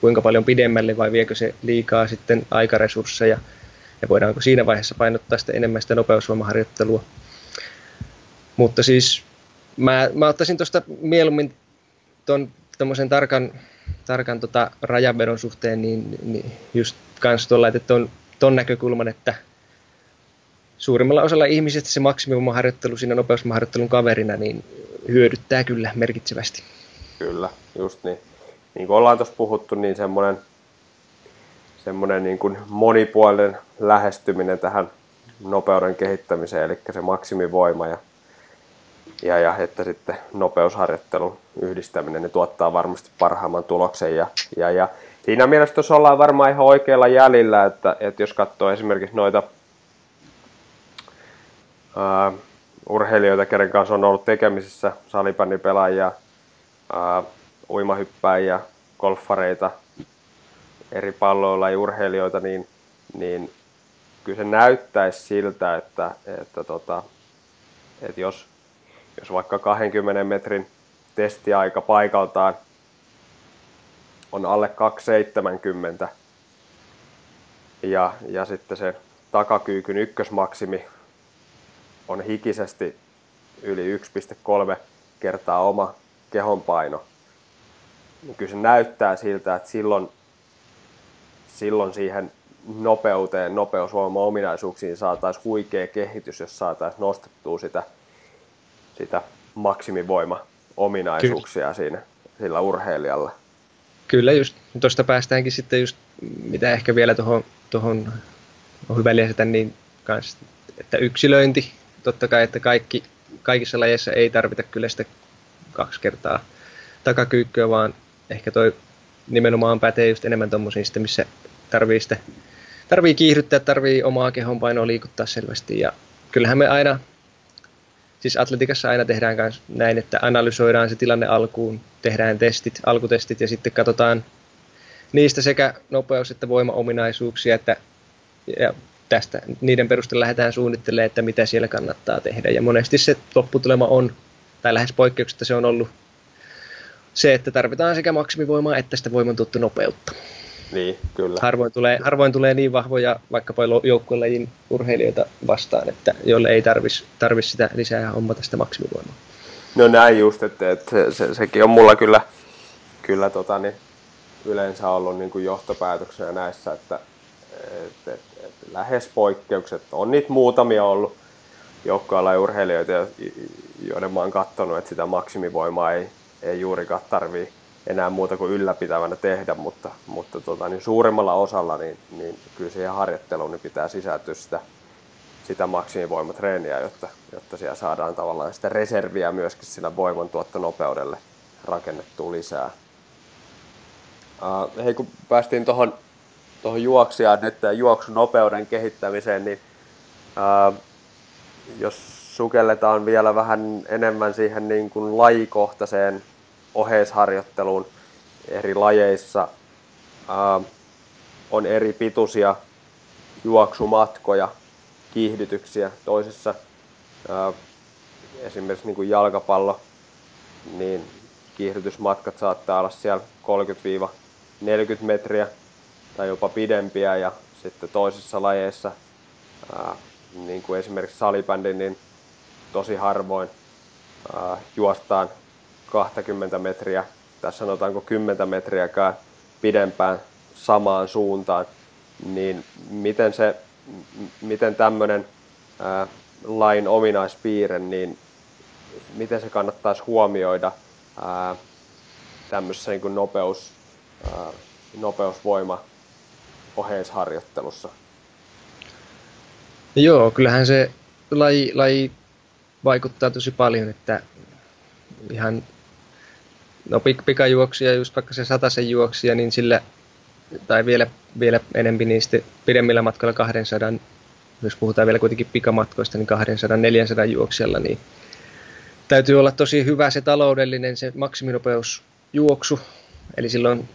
kuinka paljon pidemmälle vai viekö se liikaa sitten aikaresursseja ja voidaanko siinä vaiheessa painottaa sitä enemmän sitä nopeusvoimaharjoittelua. Mutta siis mä, mä ottaisin tuosta mieluummin tuon tarkan, tarkan tota rajanvedon suhteen, niin, niin just kans tuolla, että ton, ton näkökulman, että suurimmalla osalla ihmisistä se maksimivoimaharjoittelu siinä nopeusvoimaharjoittelun kaverina niin hyödyttää kyllä merkitsevästi. Kyllä, just niin. Niin kuin ollaan tuossa puhuttu, niin semmoinen, semmoinen niin kuin monipuolinen lähestyminen tähän nopeuden kehittämiseen, eli se maksimivoima ja, ja, ja että sitten nopeusharjoittelun yhdistäminen niin tuottaa varmasti parhaimman tuloksen. Ja, ja, ja siinä mielessä tuossa ollaan varmaan ihan oikealla jäljellä, että, että jos katsoo esimerkiksi noita ää, urheilijoita, kenen kanssa on ollut tekemisissä, salibändipelaajia, ää, uimahyppäjiä, golfareita, eri palloilla ja urheilijoita, niin, niin kyllä se näyttäisi siltä, että, että, tota, että jos, jos vaikka 20 metrin testiaika paikaltaan on alle 270 ja, ja sitten se takakyykyn ykkösmaksimi on hikisesti yli 1,3 kertaa oma kehonpaino, niin kyllä se näyttää siltä, että silloin, silloin siihen nopeuteen, nopeusvoima-ominaisuuksiin saataisiin huikea kehitys, jos saataisiin nostettua sitä, sitä maksimivoima-ominaisuuksia Kyllä. siinä sillä urheilijalla. Kyllä just. Tuosta päästäänkin sitten just, mitä ehkä vielä tuohon, tuohon on hyvä lisätä, niin kans, että yksilöinti, totta kai, että kaikki, kaikissa lajeissa ei tarvita kyllä sitä kaksi kertaa takakyykkyä, vaan ehkä toi nimenomaan pätee just enemmän tommosiin sitten, missä tarvii sitten tarvii kiihdyttää, tarvii omaa kehonpainoa liikuttaa selvästi ja kyllähän me aina, siis atletikassa aina tehdään myös näin, että analysoidaan se tilanne alkuun, tehdään testit, alkutestit ja sitten katsotaan niistä sekä nopeus- että voimaominaisuuksia, että ja tästä niiden perusteella lähdetään suunnittelemaan, että mitä siellä kannattaa tehdä. Ja monesti se lopputulema on, tai lähes poikkeuksetta se on ollut se, että tarvitaan sekä maksimivoimaa että sitä voimantuotto nopeutta. Niin, kyllä. Harvoin tulee, harvoin tulee niin vahvoja vaikkapa joukkuelajin urheilijoita vastaan, että jolle ei tarvitsisi tarvis sitä lisää hommata sitä maksimivoimaa. No näin just, että, että se, se, sekin on mulla kyllä, kyllä tota, niin, yleensä ollut niin kuin johtopäätöksenä näissä, että, että, että, että lähes poikkeukset, on niitä muutamia ollut joukkoilla urheilijoita, joiden mä oon katsonut, että sitä maksimivoimaa ei, ei juurikaan tarvii enää muuta kuin ylläpitävänä tehdä, mutta, mutta tota, niin suuremmalla osalla niin, niin kyllä siihen harjoitteluun niin pitää sisältyä sitä, sitä maksimivoimatreeniä, jotta, jotta siellä saadaan tavallaan sitä reserviä myöskin sillä voimantuottonopeudelle rakennettua lisää. Uh, hei, kun päästiin tuohon tuohon juoksijaan nyt juoksunopeuden kehittämiseen, niin uh, jos sukelletaan vielä vähän enemmän siihen niin kuin lajikohtaiseen oheisharjoitteluun eri lajeissa, uh, on eri pituisia juoksumatkoja, kiihdytyksiä. Toisissa uh, esimerkiksi niin kuin jalkapallo, niin kiihdytysmatkat saattaa olla siellä 30-40 metriä tai jopa pidempiä ja sitten toisissa lajeissa, ää, niin kuin esimerkiksi salibändi, niin tosi harvoin ää, juostaan 20 metriä, tässä sanotaanko 10 metriäkään pidempään samaan suuntaan, niin miten, se, miten tämmöinen lain ominaispiirre, niin miten se kannattaisi huomioida ää, tämmöisessä niin kuin nopeus, ää, nopeusvoima oheisharjoittelussa? Joo, kyllähän se laji, laji vaikuttaa tosi paljon, että ihan no pik, pikajuoksia, just vaikka se sataisen juoksia, niin sillä, tai vielä, vielä enempi niistä pidemmillä matkalla 200, jos puhutaan vielä kuitenkin pikamatkoista, niin 200-400 juoksijalla, niin täytyy olla tosi hyvä se taloudellinen, se maksiminopeusjuoksu, eli silloin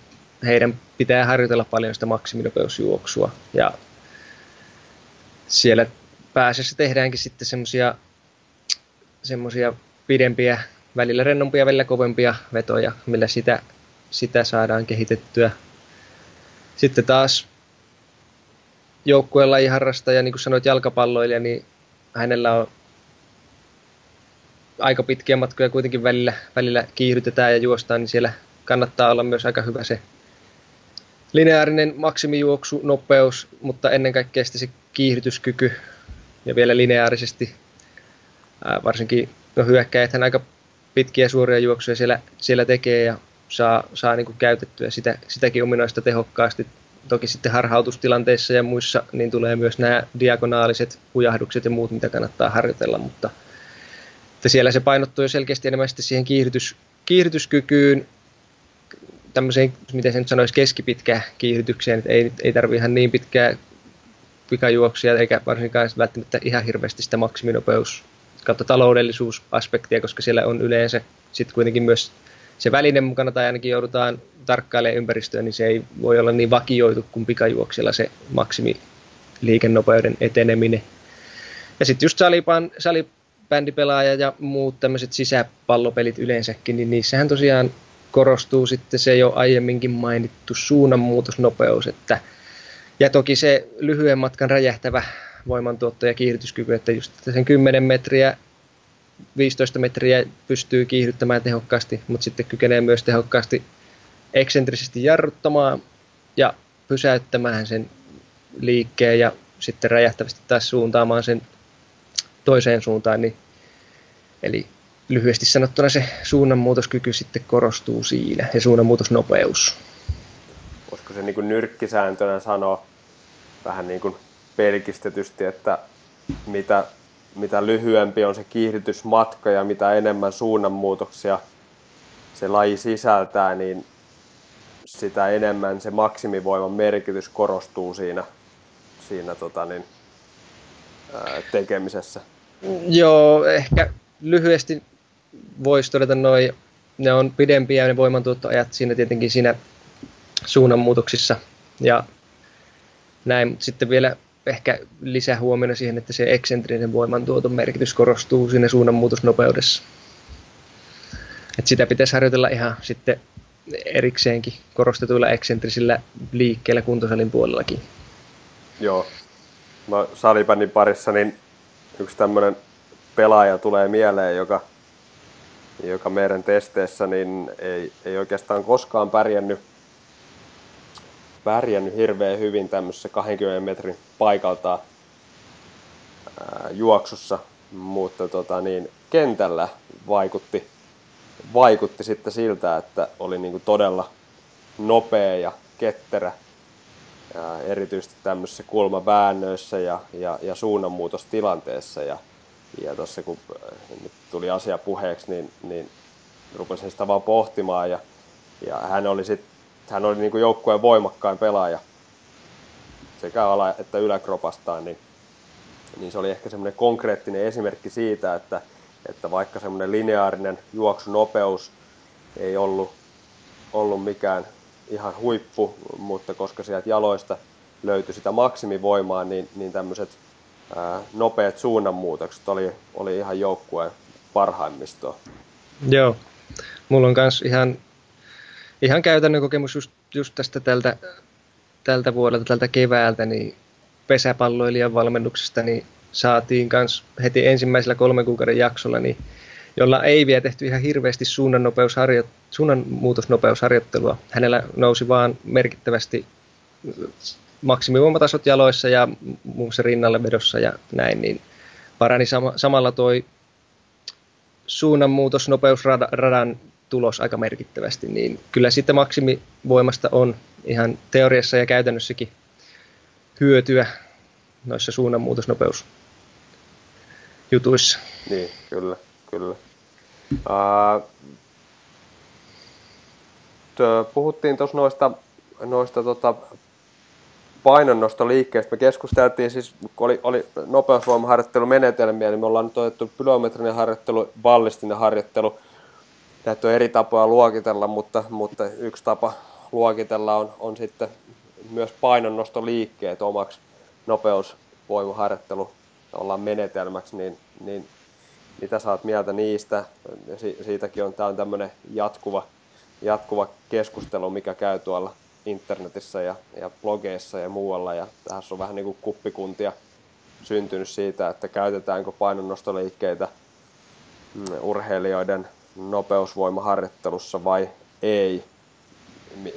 heidän pitää harjoitella paljon sitä maksiminopeusjuoksua. Ja siellä pääsessä tehdäänkin sitten semmoisia semmosia pidempiä, välillä rennompia, välillä kovempia vetoja, millä sitä, sitä saadaan kehitettyä. Sitten taas joukkueen lajiharrastaja, niin kuin sanoit jalkapalloilija, niin hänellä on aika pitkiä matkoja kuitenkin välillä, välillä kiihdytetään ja juostaan, niin siellä kannattaa olla myös aika hyvä se lineaarinen maksimijuoksu, nopeus, mutta ennen kaikkea se kiihdytyskyky ja vielä lineaarisesti. Varsinkin no hyökkäjäthän aika pitkiä suoria juoksuja siellä, siellä tekee ja saa, saa niin kuin käytettyä sitä, sitäkin ominaista tehokkaasti. Toki sitten harhautustilanteissa ja muissa niin tulee myös nämä diagonaaliset hujahdukset ja muut, mitä kannattaa harjoitella, mutta että siellä se painottuu jo selkeästi enemmän sitten siihen kiihdytys, kiihdytyskykyyn, tämmöiseen, miten sen sanoisi, keskipitkään kiihdytykseen, että ei, ei tarvi ihan niin pitkää pikajuoksia, eikä varsinkaan välttämättä ihan hirveästi sitä maksiminopeus kautta taloudellisuusaspektia, koska siellä on yleensä sitten kuitenkin myös se väline mukana, tai ainakin joudutaan tarkkailemaan ympäristöä, niin se ei voi olla niin vakioitu kuin pikajuoksella se maksimi liikennopeuden eteneminen. Ja sitten just salipan, salibändipelaaja ja muut tämmöiset sisäpallopelit yleensäkin, niin niissähän tosiaan korostuu sitten se jo aiemminkin mainittu suunnanmuutosnopeus, että ja toki se lyhyen matkan räjähtävä voimantuotto ja kiihdytyskyky, että just sen 10 metriä, 15 metriä pystyy kiihdyttämään tehokkaasti, mutta sitten kykenee myös tehokkaasti eksentrisesti jarruttamaan ja pysäyttämään sen liikkeen ja sitten räjähtävästi taas suuntaamaan sen toiseen suuntaan. Niin, eli lyhyesti sanottuna se suunnanmuutoskyky sitten korostuu siinä ja suunnanmuutosnopeus. Voisiko se niin nyrkkisääntönä sanoa vähän niin kuin pelkistetysti, että mitä, mitä lyhyempi on se kiihdytysmatka ja mitä enemmän suunnanmuutoksia se laji sisältää, niin sitä enemmän se maksimivoiman merkitys korostuu siinä, siinä tota niin, ää, tekemisessä. Joo, ehkä lyhyesti voisi todeta noin, ne on pidempiä ne voimantuottoajat siinä tietenkin siinä suunnanmuutoksissa ja näin, mutta sitten vielä ehkä lisää huomiona siihen, että se eksentrinen voimantuoton merkitys korostuu siinä suunnanmuutosnopeudessa. Et sitä pitäisi harjoitella ihan sitten erikseenkin korostetuilla eksentrisillä liikkeillä kuntosalin puolellakin. Joo. Mä salibändin parissa, niin yksi tämmöinen pelaaja tulee mieleen, joka joka meidän testeissä niin ei, ei oikeastaan koskaan pärjännyt, pärjännyt hirveän hyvin tämmöisessä 20 metrin paikalta ää, juoksussa, mutta tota, niin, kentällä vaikutti, vaikutti sitten siltä, että oli niin kuin todella nopea ja ketterä ja erityisesti tämmöisissä kulmaväännöissä ja, ja, ja suunnanmuutostilanteessa. Ja, ja tuossa kun äh, nyt tuli asia puheeksi, niin, niin rupesin sitä vaan pohtimaan ja, ja hän oli, sit, hän oli niin kuin joukkueen voimakkain pelaaja sekä ala- että yläkropastaan, niin, niin se oli ehkä semmoinen konkreettinen esimerkki siitä, että, että vaikka semmoinen lineaarinen juoksunopeus ei ollut, ollut mikään ihan huippu, mutta koska sieltä jaloista löytyi sitä maksimivoimaa, niin, niin tämmöiset ää, nopeat suunnanmuutokset oli, oli ihan joukkueen parhaimmistoa. Joo, mulla on myös ihan, ihan käytännön kokemus just, just tästä tältä, tältä vuodelta, tältä keväältä, niin pesäpalloilijan valmennuksesta, niin saatiin myös heti ensimmäisellä kolmen kuukauden jaksolla, niin jolla ei vielä tehty ihan hirveästi suunnanmuutosnopeusharjoittelua. Hänellä nousi vaan merkittävästi maksimivoimatasot jaloissa ja muun muassa rinnalle vedossa ja näin, niin parani sama, samalla toi suunnanmuutosnopeusradan tulos aika merkittävästi, niin kyllä sitten maksimivoimasta on ihan teoriassa ja käytännössäkin hyötyä noissa suunnanmuutosnopeusjutuissa. Niin, kyllä, kyllä. Uh, puhuttiin tuossa noista, noista tota painonnostoliikkeestä. Me keskusteltiin siis, kun oli, oli nopeusvoimaharjoittelumenetelmiä, niin me ollaan nyt otettu pylometrinen harjoittelu, ballistinen harjoittelu. Näitä on eri tapoja luokitella, mutta, mutta yksi tapa luokitella on, on sitten myös painonnostoliikkeet omaksi nopeusvoimaharjoittelu ollaan menetelmäksi, niin, niin mitä sä oot mieltä niistä? Si- siitäkin on, tämä on tämmöinen jatkuva, jatkuva keskustelu, mikä käy tuolla internetissä ja, ja blogeissa ja muualla. Ja tässä on vähän niin kuin kuppikuntia syntynyt siitä, että käytetäänkö painonnostoliikkeitä mm, urheilijoiden nopeusvoimaharjoittelussa vai ei.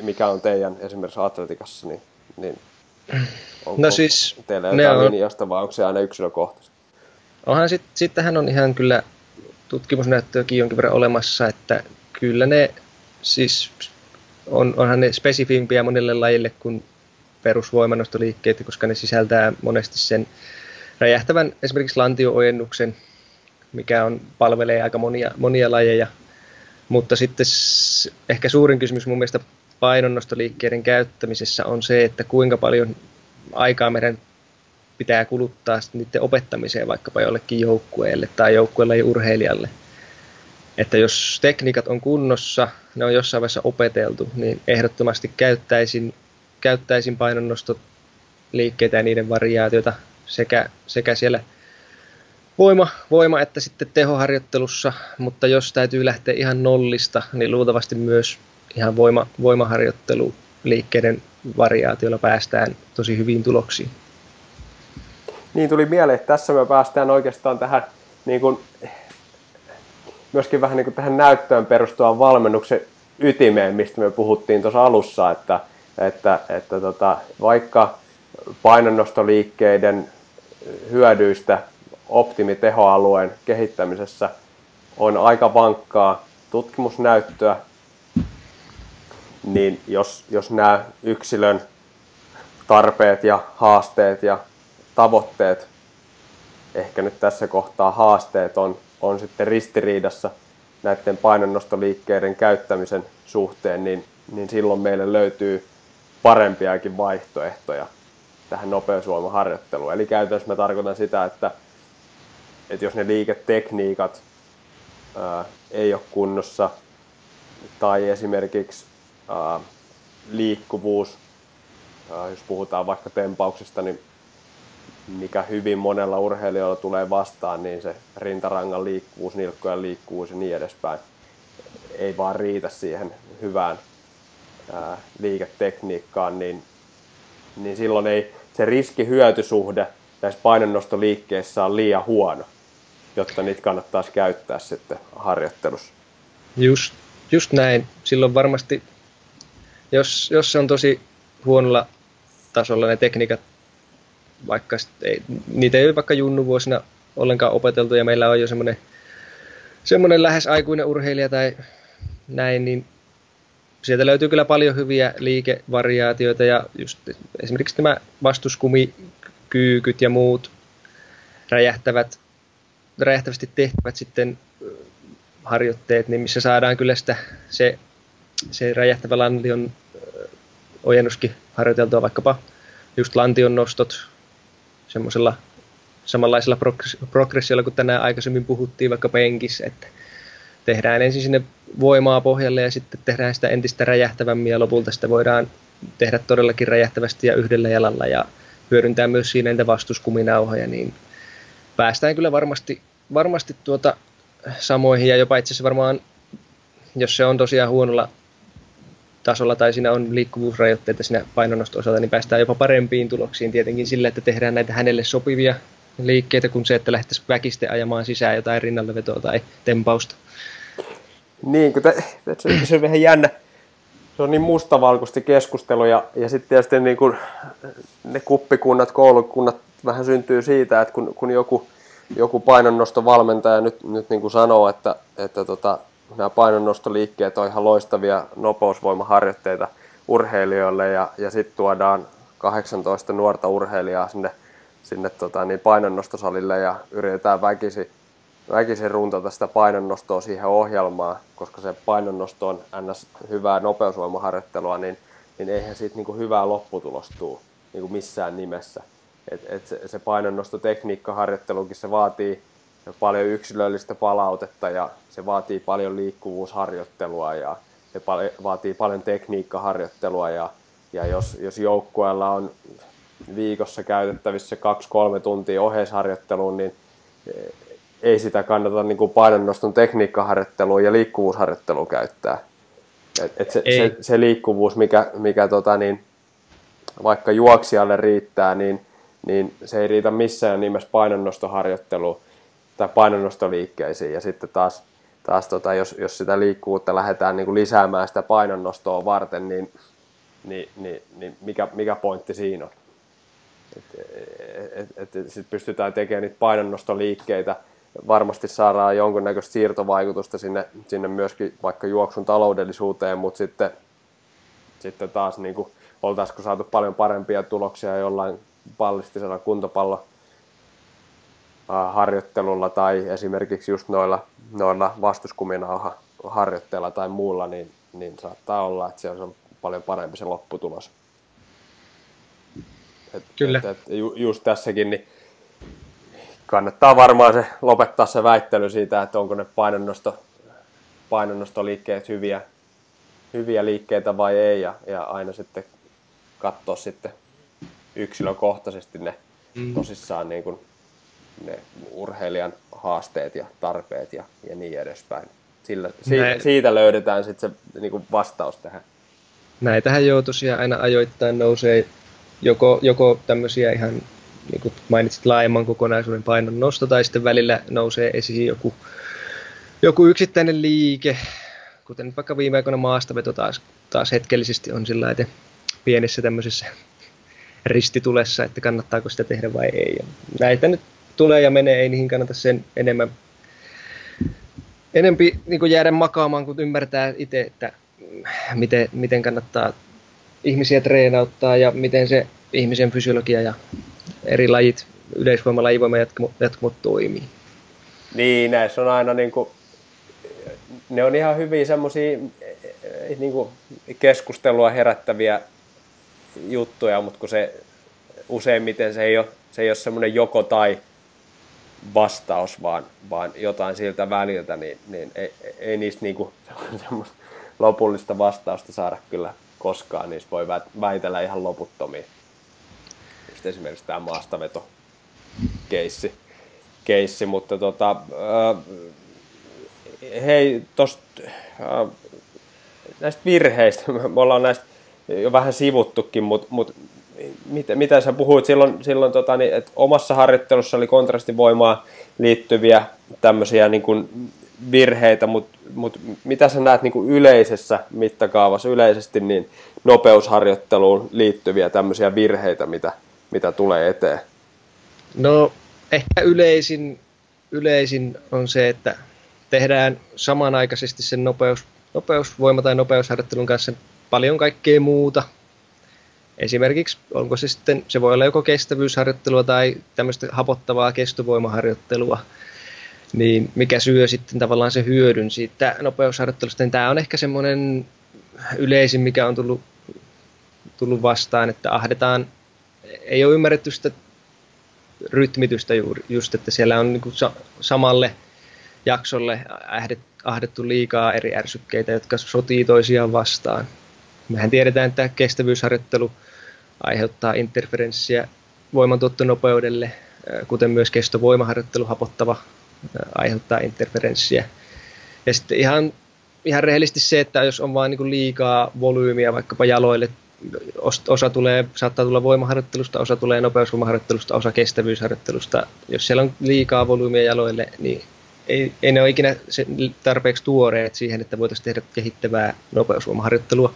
Mikä on teidän esimerkiksi atletikassa, niin, niin onko no siis, teillä jotain on... linjasta vai onko se aina yksilökohtaisesti? Onhan sit, sittenhän on ihan kyllä tutkimusnäyttöäkin jonkin verran olemassa, että kyllä ne siis on, onhan ne spesifimpiä monille lajille kuin perusvoimannostoliikkeet, koska ne sisältää monesti sen räjähtävän esimerkiksi lantioojennuksen, mikä on, palvelee aika monia, monia lajeja. Mutta sitten ehkä suurin kysymys mun mielestä painonnostoliikkeiden käyttämisessä on se, että kuinka paljon aikaa meidän pitää kuluttaa niiden opettamiseen vaikkapa jollekin joukkueelle tai joukkueelle ja urheilijalle. Että jos tekniikat on kunnossa, ne on jossain vaiheessa opeteltu, niin ehdottomasti käyttäisin, käyttäisin painonnostoliikkeitä ja niiden variaatioita sekä, sekä siellä voima, voima että sitten tehoharjoittelussa, mutta jos täytyy lähteä ihan nollista, niin luultavasti myös ihan voima, voimaharjoitteluliikkeiden variaatioilla päästään tosi hyviin tuloksiin. Niin tuli mieleen, että tässä me päästään oikeastaan tähän niin kuin, myöskin vähän niin kuin tähän näyttöön perustuvaan valmennuksen ytimeen, mistä me puhuttiin tuossa alussa, että, että, että tota, vaikka painonnostoliikkeiden hyödyistä optimitehoalueen kehittämisessä on aika vankkaa tutkimusnäyttöä, niin jos, jos nämä yksilön tarpeet ja haasteet ja tavoitteet, ehkä nyt tässä kohtaa haasteet on, on sitten ristiriidassa näiden painonnostoliikkeiden käyttämisen suhteen, niin, niin silloin meille löytyy parempiakin vaihtoehtoja tähän nopeusvoimaharjoitteluun. Eli käytännössä mä tarkoitan sitä, että, että jos ne liiketekniikat ää, ei ole kunnossa tai esimerkiksi ää, liikkuvuus, ää, jos puhutaan vaikka tempauksista, niin mikä hyvin monella urheilijalla tulee vastaan, niin se rintarangan liikkuvuus, nilkkojen liikkuvuus ja niin edespäin ei vaan riitä siihen hyvään ää, liiketekniikkaan, niin, niin silloin ei se riski-hyötysuhde näissä painonnostoliikkeissä on liian huono, jotta niitä kannattaisi käyttää sitten harjoittelussa. Just, just näin. Silloin varmasti, jos, jos se on tosi huonolla tasolla ne tekniikat vaikka ei, niitä ei ole vaikka junnuvuosina ollenkaan opeteltu ja meillä on jo semmoinen semmoinen lähes aikuinen urheilija tai näin, niin sieltä löytyy kyllä paljon hyviä liikevariaatioita ja just esimerkiksi nämä vastuskumikyykyt ja muut räjähtävät, räjähtävästi tehtävät sitten harjoitteet, niin missä saadaan kyllä sitä, se, se räjähtävä lantion ojennuskin harjoiteltua vaikkapa just lantion nostot semmoisella samanlaisella progressiolla kuin tänään aikaisemmin puhuttiin vaikka penkissä, että tehdään ensin sinne voimaa pohjalle ja sitten tehdään sitä entistä räjähtävämmin ja lopulta sitä voidaan tehdä todellakin räjähtävästi ja yhdellä jalalla ja hyödyntää myös siinä niitä vastuskuminauhoja, niin päästään kyllä varmasti, varmasti tuota samoihin ja jopa itse asiassa varmaan, jos se on tosiaan huonolla tasolla tai siinä on liikkuvuusrajoitteita siinä painonnosto-osalta, niin päästään jopa parempiin tuloksiin tietenkin sillä, että tehdään näitä hänelle sopivia liikkeitä kuin se, että lähdettäisiin väkisten ajamaan sisään jotain rinnallevetoa tai tempausta. Niin, kun te, te, se on vähän jännä. Se on niin mustavalkoisesti keskustelu ja, ja sitten tietysti niin kun ne kuppikunnat, koulukunnat vähän syntyy siitä, että kun, kun joku, joku painonnostovalmentaja nyt, nyt niin kuin sanoo, että, että tota, nämä painonnostoliikkeet on ihan loistavia nopeusvoimaharjoitteita urheilijoille ja, ja sitten tuodaan 18 nuorta urheilijaa sinne, sinne tota, niin painonnostosalille ja yritetään väkisin väkisin runtata sitä painonnostoa siihen ohjelmaan, koska se painonnosto on ns. hyvää nopeusvoimaharjoittelua, niin, niin eihän siitä niin kuin hyvää lopputulosta tule niin kuin missään nimessä. Et, et se, se painonnostotekniikkaharjoittelukin se vaatii paljon yksilöllistä palautetta ja se vaatii paljon liikkuvuusharjoittelua ja se pal- vaatii paljon tekniikkaharjoittelua ja, ja jos, jos joukkueella on viikossa käytettävissä 2-3 tuntia oheisharjoitteluun, niin ei sitä kannata niin kuin painonnoston tekniikkaharjoitteluun ja liikkuvuusharjoitteluun käyttää. Et, et se, se, se, liikkuvuus, mikä, mikä tota niin, vaikka juoksijalle riittää, niin, niin se ei riitä missään nimessä painonnostoharjoitteluun tai painonnostoliikkeisiin. Ja sitten taas, taas tota, jos, jos sitä liikkuvuutta lähdetään niin kuin lisäämään sitä painonnostoa varten, niin, niin, niin, niin mikä, mikä pointti siinä on? Et pystytään tekemään niitä painonnostoliikkeitä – varmasti saadaan jonkunnäköistä siirtovaikutusta sinne, sinne myöskin vaikka juoksun taloudellisuuteen, mutta sitten, sitten taas niin kuin, oltaisiko saatu paljon parempia tuloksia jollain pallistisella kuntopallo harjoittelulla tai esimerkiksi just noilla, noilla vastuskuminauha harjoitteilla tai muulla, niin, niin saattaa olla, että se on paljon parempi se lopputulos. Et, Kyllä. Et, et, ju, just tässäkin, niin kannattaa varmaan se lopettaa se väittely siitä, että onko ne painonnosto, painonnostoliikkeet hyviä, hyviä liikkeitä vai ei, ja, ja aina sitten katsoa sitten yksilökohtaisesti ne mm. tosissaan niin kuin ne urheilijan haasteet ja tarpeet ja, ja niin edespäin. Sillä, siitä, siitä löydetään sitten se niin kuin vastaus tähän. Näitähän joo tosiaan aina ajoittain nousee joko, joko tämmöisiä ihan niin kuin mainitsit laajemman kokonaisuuden painon nosto, tai sitten välillä nousee esiin joku, joku yksittäinen liike, kuten nyt vaikka viime aikoina maastaveto taas, taas hetkellisesti on sillä että pienessä tämmöisessä ristitulessa, että kannattaako sitä tehdä vai ei. Ja näitä nyt tulee ja menee, ei niihin kannata sen enemmän enempi niin jäädä makaamaan, kun ymmärtää itse, että miten, miten kannattaa ihmisiä treenauttaa ja miten se ihmisen fysiologia ja eri lajit, yleisvoima, lajivoima jatkumot toimii. Niin, näissä on aina niin kuin, ne on ihan hyviä semmoisia niin keskustelua herättäviä juttuja, mutta kun se useimmiten se ei ole, se ei ole semmoinen joko tai vastaus, vaan, vaan jotain siltä väliltä, niin, niin ei, ei niistä niin kuin, semmoista lopullista vastausta saada kyllä koskaan. Niistä voi väitellä ihan loputtomiin just esimerkiksi tämä maastaveto keissi, keissi mutta tota, äh, hei, tosta, äh, näistä virheistä, me ollaan näistä jo vähän sivuttukin, mutta mut, mitä, mitä sä puhuit silloin, silloin tota, niin, että omassa harjoittelussa oli kontrastivoimaa liittyviä tämmöisiä niin kuin virheitä, mutta mut mitä sä näet niin kuin yleisessä mittakaavassa, yleisesti niin nopeusharjoitteluun liittyviä tämmöisiä virheitä, mitä, mitä tulee eteen? No ehkä yleisin, yleisin on se, että tehdään samanaikaisesti sen nopeus, nopeusvoima- tai nopeusharjoittelun kanssa paljon kaikkea muuta. Esimerkiksi onko se sitten, se voi olla joko kestävyysharjoittelua tai tämmöistä hapottavaa kestovoimaharjoittelua, niin mikä syö sitten tavallaan se hyödyn siitä nopeusharjoittelusta, tämä on ehkä semmoinen yleisin, mikä on tullut, tullut vastaan, että ahdetaan, ei ole ymmärretty sitä rytmitystä juuri, just, että siellä on niin sa- samalle jaksolle ahdettu liikaa eri ärsykkeitä, jotka sotii toisiaan vastaan. Mehän tiedetään, että kestävyysharjoittelu aiheuttaa interferenssiä voimantuottonopeudelle, kuten myös kestovoimaharjoittelu hapottava aiheuttaa interferenssiä. Ja sitten ihan, ihan rehellisesti se, että jos on vain niin liikaa volyymiä vaikkapa jaloille, osa tulee, saattaa tulla voimaharjoittelusta, osa tulee nopeusvoimaharjoittelusta, osa kestävyysharjoittelusta. Jos siellä on liikaa volyymiä jaloille, niin ei, ei ne ole ikinä tarpeeksi tuoreet siihen, että voitaisiin tehdä kehittävää nopeusvoimaharjoittelua.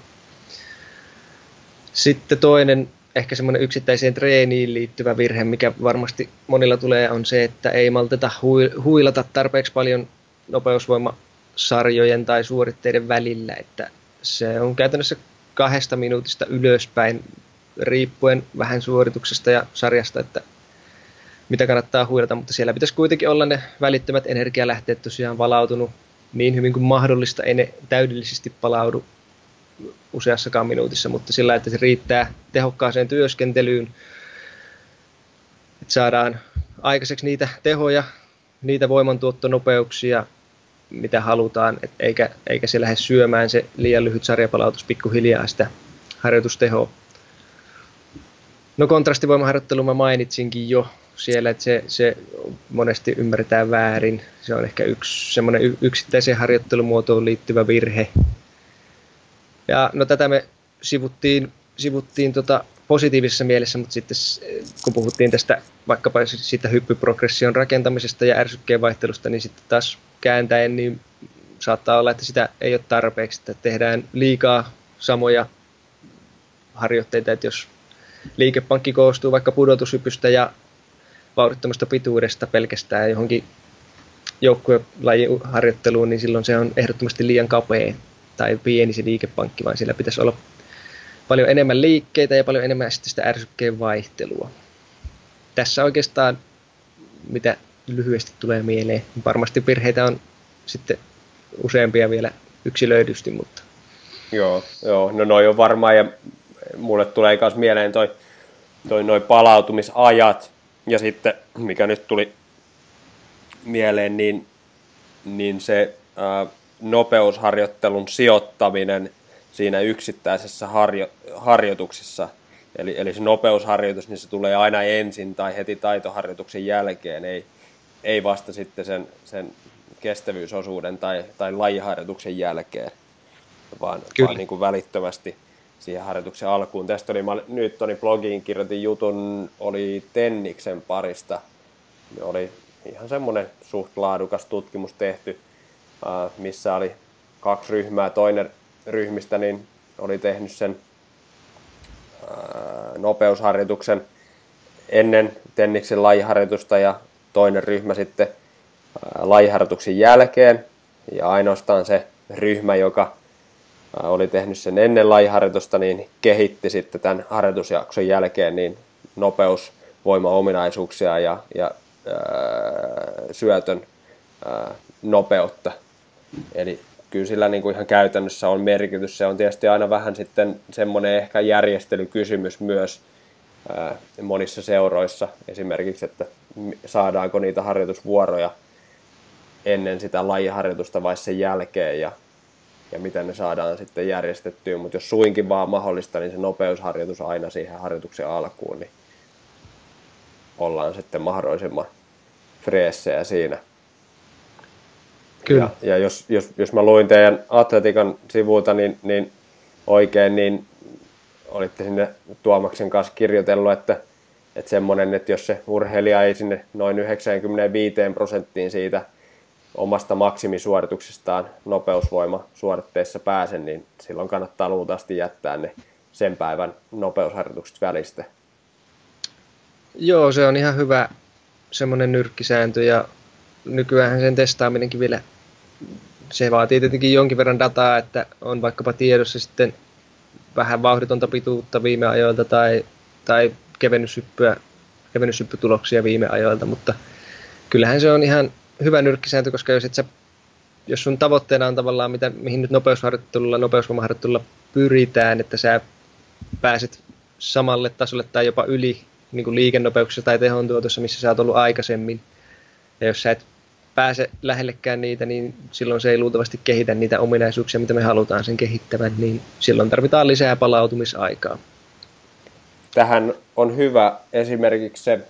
Sitten toinen ehkä semmoinen yksittäiseen treeniin liittyvä virhe, mikä varmasti monilla tulee, on se, että ei malteta huilata tarpeeksi paljon nopeusvoimasarjojen tai suoritteiden välillä, että se on käytännössä kahdesta minuutista ylöspäin, riippuen vähän suorituksesta ja sarjasta, että mitä kannattaa huilata, mutta siellä pitäisi kuitenkin olla ne välittömät energialähteet tosiaan valautunut niin hyvin kuin mahdollista, ei ne täydellisesti palaudu useassakaan minuutissa, mutta sillä, että se riittää tehokkaaseen työskentelyyn, että saadaan aikaiseksi niitä tehoja, niitä voimantuottonopeuksia, mitä halutaan, et eikä, eikä se lähde syömään se liian lyhyt sarjapalautus pikkuhiljaa sitä harjoitustehoa. No kontrastivoimaharjoittelu mä mainitsinkin jo siellä, että se, se monesti ymmärretään väärin. Se on ehkä yksi semmoinen yksittäiseen harjoittelumuotoon liittyvä virhe, ja no tätä me sivuttiin, sivuttiin tota positiivisessa mielessä, mutta sitten kun puhuttiin tästä vaikkapa siitä hyppyprogression rakentamisesta ja ärsykkeen vaihtelusta, niin sitten taas kääntäen niin saattaa olla, että sitä ei ole tarpeeksi, että tehdään liikaa samoja harjoitteita, että jos liikepankki koostuu vaikka pudotushypystä ja vauhdittomasta pituudesta pelkästään johonkin joukkuelajin harjoitteluun, niin silloin se on ehdottomasti liian kapea tai pieni se liikepankki, vaan siellä pitäisi olla paljon enemmän liikkeitä ja paljon enemmän sitten sitä ärsykkeen vaihtelua. Tässä oikeastaan, mitä lyhyesti tulee mieleen, varmasti virheitä on sitten useampia vielä yksilöidysti, mutta... Joo, joo. no noi on varmaan, ja mulle tulee myös mieleen toi, toi noi palautumisajat, ja sitten, mikä nyt tuli mieleen, niin, niin se ää, nopeusharjoittelun sijoittaminen siinä yksittäisessä harjo, harjoituksessa. Eli, eli se nopeusharjoitus, niin se tulee aina ensin tai heti taitoharjoituksen jälkeen, ei, ei vasta sitten sen, sen kestävyysosuuden tai, tai lajiharjoituksen jälkeen, vaan, vaan niin kuin välittömästi siihen harjoituksen alkuun. Tästä oli, mä Newtonin blogiin kirjoitin jutun, oli Tenniksen parista. Oli ihan semmoinen suht laadukas tutkimus tehty missä oli kaksi ryhmää. Toinen ryhmistä niin oli tehnyt sen nopeusharjoituksen ennen Tenniksen lajiharjoitusta ja toinen ryhmä sitten lajiharjoituksen jälkeen. Ja ainoastaan se ryhmä, joka oli tehnyt sen ennen lajiharjoitusta, niin kehitti sitten tämän harjoitusjakson jälkeen niin nopeusvoimaominaisuuksia ja, ja syötön nopeutta. Eli kyllä sillä niin kuin ihan käytännössä on merkitys. Se on tietysti aina vähän sitten semmoinen ehkä järjestelykysymys myös monissa seuroissa esimerkiksi, että saadaanko niitä harjoitusvuoroja ennen sitä lajiharjoitusta vai sen jälkeen ja, ja miten ne saadaan sitten järjestettyä. Mutta jos suinkin vaan mahdollista, niin se nopeusharjoitus aina siihen harjoituksen alkuun, niin ollaan sitten mahdollisimman freessejä siinä. Kyllä. Ja, ja jos, jos, jos mä luin teidän atletikan sivuilta niin, niin oikein, niin olitte sinne Tuomaksen kanssa kirjoitellut, että, että semmoinen, että jos se urheilija ei sinne noin 95 prosenttiin siitä omasta maksimisuorituksestaan nopeusvoima suoritteessa pääse, niin silloin kannattaa luultavasti jättää ne sen päivän nopeusharjoitukset välistä. Joo, se on ihan hyvä semmoinen nyrkkisääntö ja nykyään sen testaaminenkin vielä se vaatii tietenkin jonkin verran dataa, että on vaikkapa tiedossa sitten vähän vauhditonta pituutta viime ajoilta tai, tai kevennyshyppyä, kevennyshyppytuloksia viime ajoilta, mutta kyllähän se on ihan hyvä nyrkkisääntö, koska jos, et sä, jos sun tavoitteena on tavallaan, mitä, mihin nyt nopeusharjoittelulla, nopeusvoimaharjoittelulla pyritään, että sä pääset samalle tasolle tai jopa yli niin kuin liikennopeuksessa tai tehon tuotossa, missä sä oot ollut aikaisemmin. Ja jos sä et pääse lähellekään niitä, niin silloin se ei luultavasti kehitä niitä ominaisuuksia, mitä me halutaan sen kehittävän, niin silloin tarvitaan lisää palautumisaikaa. Tähän on hyvä esimerkiksi se,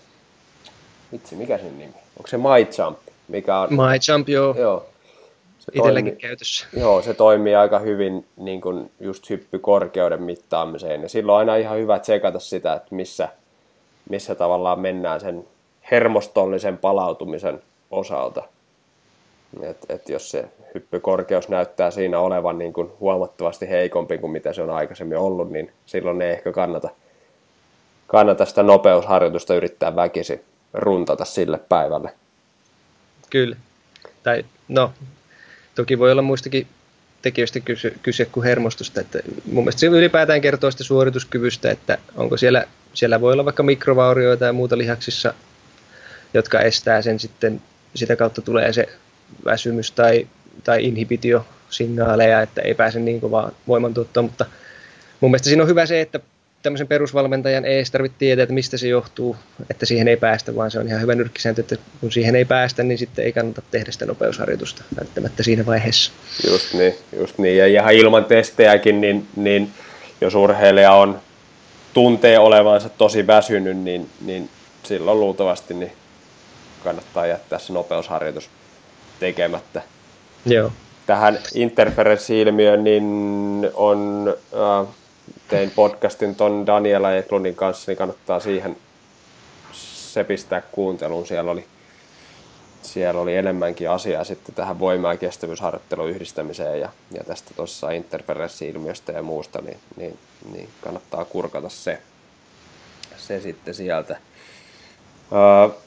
vitsi, mikä sen nimi? Onko se My Jump? Mikä on, My Jump, joo. joo se Itselläkin toimi, käytössä. Joo, se toimii aika hyvin niin kuin just hyppykorkeuden mittaamiseen. Ja silloin on aina ihan hyvä tsekata sitä, että missä, missä tavallaan mennään sen hermostollisen palautumisen osalta. Et, et jos se hyppykorkeus näyttää siinä olevan niin kuin huomattavasti heikompi kuin mitä se on aikaisemmin ollut, niin silloin ei ehkä kannata, kannata sitä nopeusharjoitusta yrittää väkisin runtata sille päivälle. Kyllä. Tai no, toki voi olla muistakin tekijöistä kyse, kyse kuin hermostusta. Että mun mielestä se ylipäätään kertoo sitä suorituskyvystä, että onko siellä, siellä voi olla vaikka mikrovaurioita ja muuta lihaksissa, jotka estää sen sitten, sitä kautta tulee se väsymys tai, tai inhibitiosignaaleja, että ei pääse niin kovaa voimantuottoon, mutta mun mielestä siinä on hyvä se, että tämmöisen perusvalmentajan ei tarvitse tietää, että mistä se johtuu, että siihen ei päästä, vaan se on ihan hyvä nyrkkisääntö, että kun siihen ei päästä, niin sitten ei kannata tehdä sitä nopeusharjoitusta välttämättä siinä vaiheessa. Just niin, just niin. ja ihan ilman testejäkin, niin, niin jos urheilija on tuntee olevansa tosi väsynyt, niin, niin silloin luultavasti niin kannattaa jättää se nopeusharjoitus tekemättä. Joo. Tähän interferenssi-ilmiöön niin on, äh, tein podcastin ton Daniela Eklunin kanssa, niin kannattaa siihen se pistää kuunteluun. Siellä oli, siellä oli enemmänkin asiaa sitten tähän voima- ja kestävyysharjoittelun yhdistämiseen ja, ja tästä tuossa interferenssi-ilmiöstä ja muusta, niin, niin, niin kannattaa kurkata se, se sitten sieltä.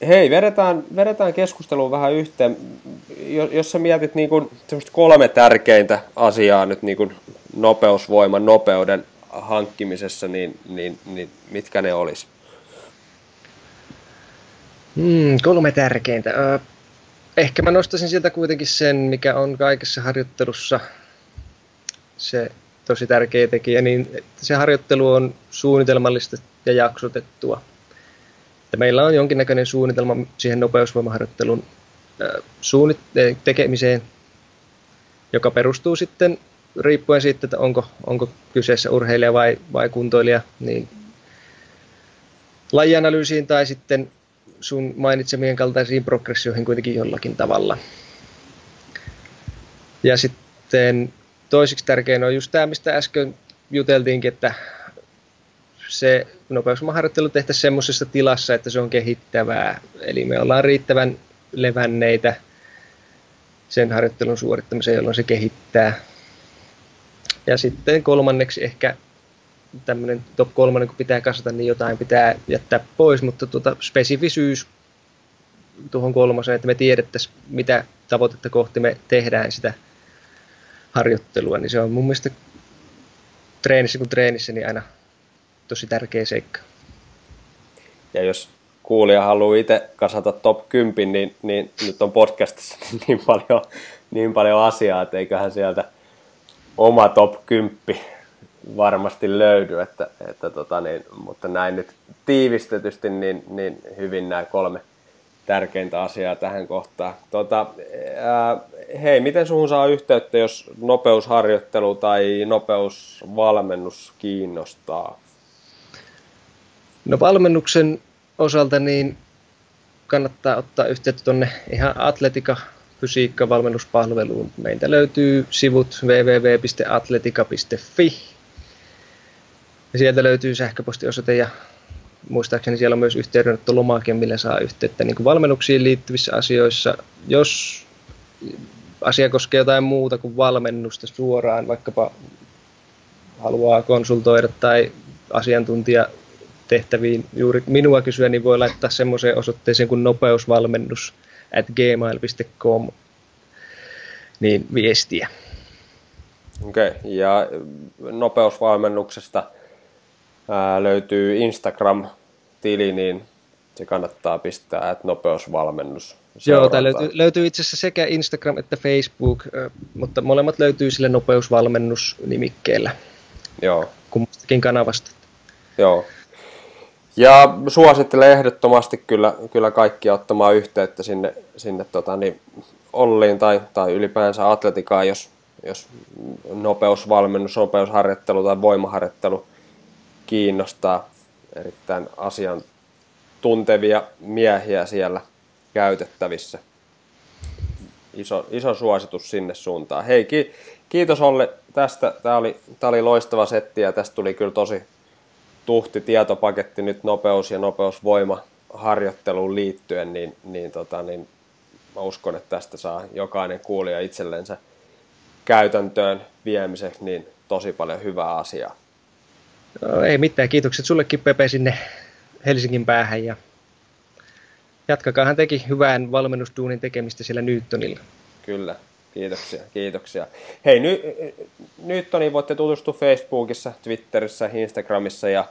Hei, vedetään, vedetään keskusteluun vähän yhteen. Jos, jos sä mietit niin kun, kolme tärkeintä asiaa nyt niin kun nopeusvoiman, nopeuden hankkimisessa, niin, niin, niin mitkä ne olisi? Mm, kolme tärkeintä. Uh, ehkä mä nostaisin sieltä kuitenkin sen, mikä on kaikessa harjoittelussa se tosi tärkeä tekijä, niin se harjoittelu on suunnitelmallista ja jaksotettua että meillä on jonkinnäköinen suunnitelma siihen nopeusvoimaharjoittelun suunnit- tekemiseen, joka perustuu sitten riippuen siitä, että onko, onko kyseessä urheilija vai, vai kuntoilija, niin lajianalyysiin tai sitten sun mainitsemien kaltaisiin progressioihin kuitenkin jollakin tavalla. Ja sitten toiseksi tärkein on just tämä, mistä äsken juteltiinkin, että se nopeusmaharjoittelu tehtäisiin semmoisessa tilassa, että se on kehittävää. Eli me ollaan riittävän levänneitä sen harjoittelun suorittamiseen, jolloin se kehittää. Ja sitten kolmanneksi ehkä tämmöinen top kolmonen, kun pitää kasata, niin jotain pitää jättää pois, mutta tuota, spesifisyys tuohon kolmoseen, että me tiedettäisiin, mitä tavoitetta kohti me tehdään sitä harjoittelua, niin se on mun mielestä treenissä kuin treenissä, niin aina tosi tärkeä seikka. Ja jos kuulija haluaa itse kasata top 10, niin, niin nyt on podcastissa niin paljon, niin paljon asiaa, että eiköhän sieltä oma top 10 varmasti löydy, että, että tota niin, mutta näin nyt tiivistetysti niin, niin hyvin nämä kolme tärkeintä asiaa tähän kohtaan. Tota, ää, hei, miten suhun saa yhteyttä, jos nopeusharjoittelu tai nopeusvalmennus kiinnostaa? No valmennuksen osalta niin kannattaa ottaa yhteyttä tuonne ihan atletika fysiikka valmennuspalveluun. Meiltä löytyy sivut www.atletika.fi sieltä löytyy sähköpostiosoite ja muistaakseni siellä on myös lomake, millä saa yhteyttä niin kuin valmennuksiin liittyvissä asioissa. Jos asia koskee jotain muuta kuin valmennusta suoraan, vaikkapa haluaa konsultoida tai asiantuntija tehtäviin juuri minua kysyä, niin voi laittaa semmoiseen osoitteeseen kuin nopeusvalmennus at gmail.com. niin viestiä. Okei, okay. ja nopeusvalmennuksesta ää, löytyy Instagram-tili, niin se kannattaa pistää, että nopeusvalmennus. Joo, tämä löytyy, löytyy itse asiassa sekä Instagram että Facebook, mutta molemmat löytyy sille nopeusvalmennus-nimikkeellä. Joo. Kummastakin kanavasta. Joo. Ja suosittelen ehdottomasti kyllä, kyllä kaikkia ottamaan yhteyttä sinne, sinne tota, niin Olliin tai, tai ylipäänsä atletikaan, jos, jos nopeusvalmennus, nopeusharjoittelu tai voimaharjoittelu kiinnostaa erittäin asiantuntevia miehiä siellä käytettävissä. Iso, iso suositus sinne suuntaan. Hei, ki, kiitos Olle tästä. Tämä oli, tämä oli loistava setti ja tästä tuli kyllä tosi tuhti tietopaketti nyt nopeus- ja nopeusvoima harjoitteluun liittyen, niin, niin, tota, niin mä uskon, että tästä saa jokainen kuulija itsellensä käytäntöön viemiseksi niin tosi paljon hyvää asiaa. No, ei mitään, kiitokset sullekin Pepe sinne Helsingin päähän ja hän teki hyvän valmennustuunin tekemistä siellä Newtonilla. Kyllä, kiitoksia, kiitoksia. Hei, ny, Newtoniin voitte tutustua Facebookissa, Twitterissä, Instagramissa ja,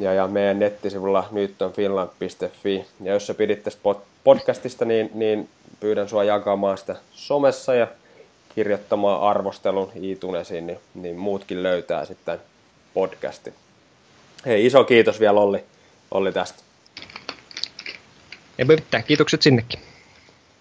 ja, ja meidän nettisivulla newtonfinland.fi. Ja jos sä pidit tästä podcastista, niin, niin pyydän sua jakamaan sitä somessa ja kirjoittamaan arvostelun iTunesiin, niin, niin muutkin löytää sitten podcastin. Hei, iso kiitos vielä Olli, Olli tästä. Ei mitään, kiitokset sinnekin.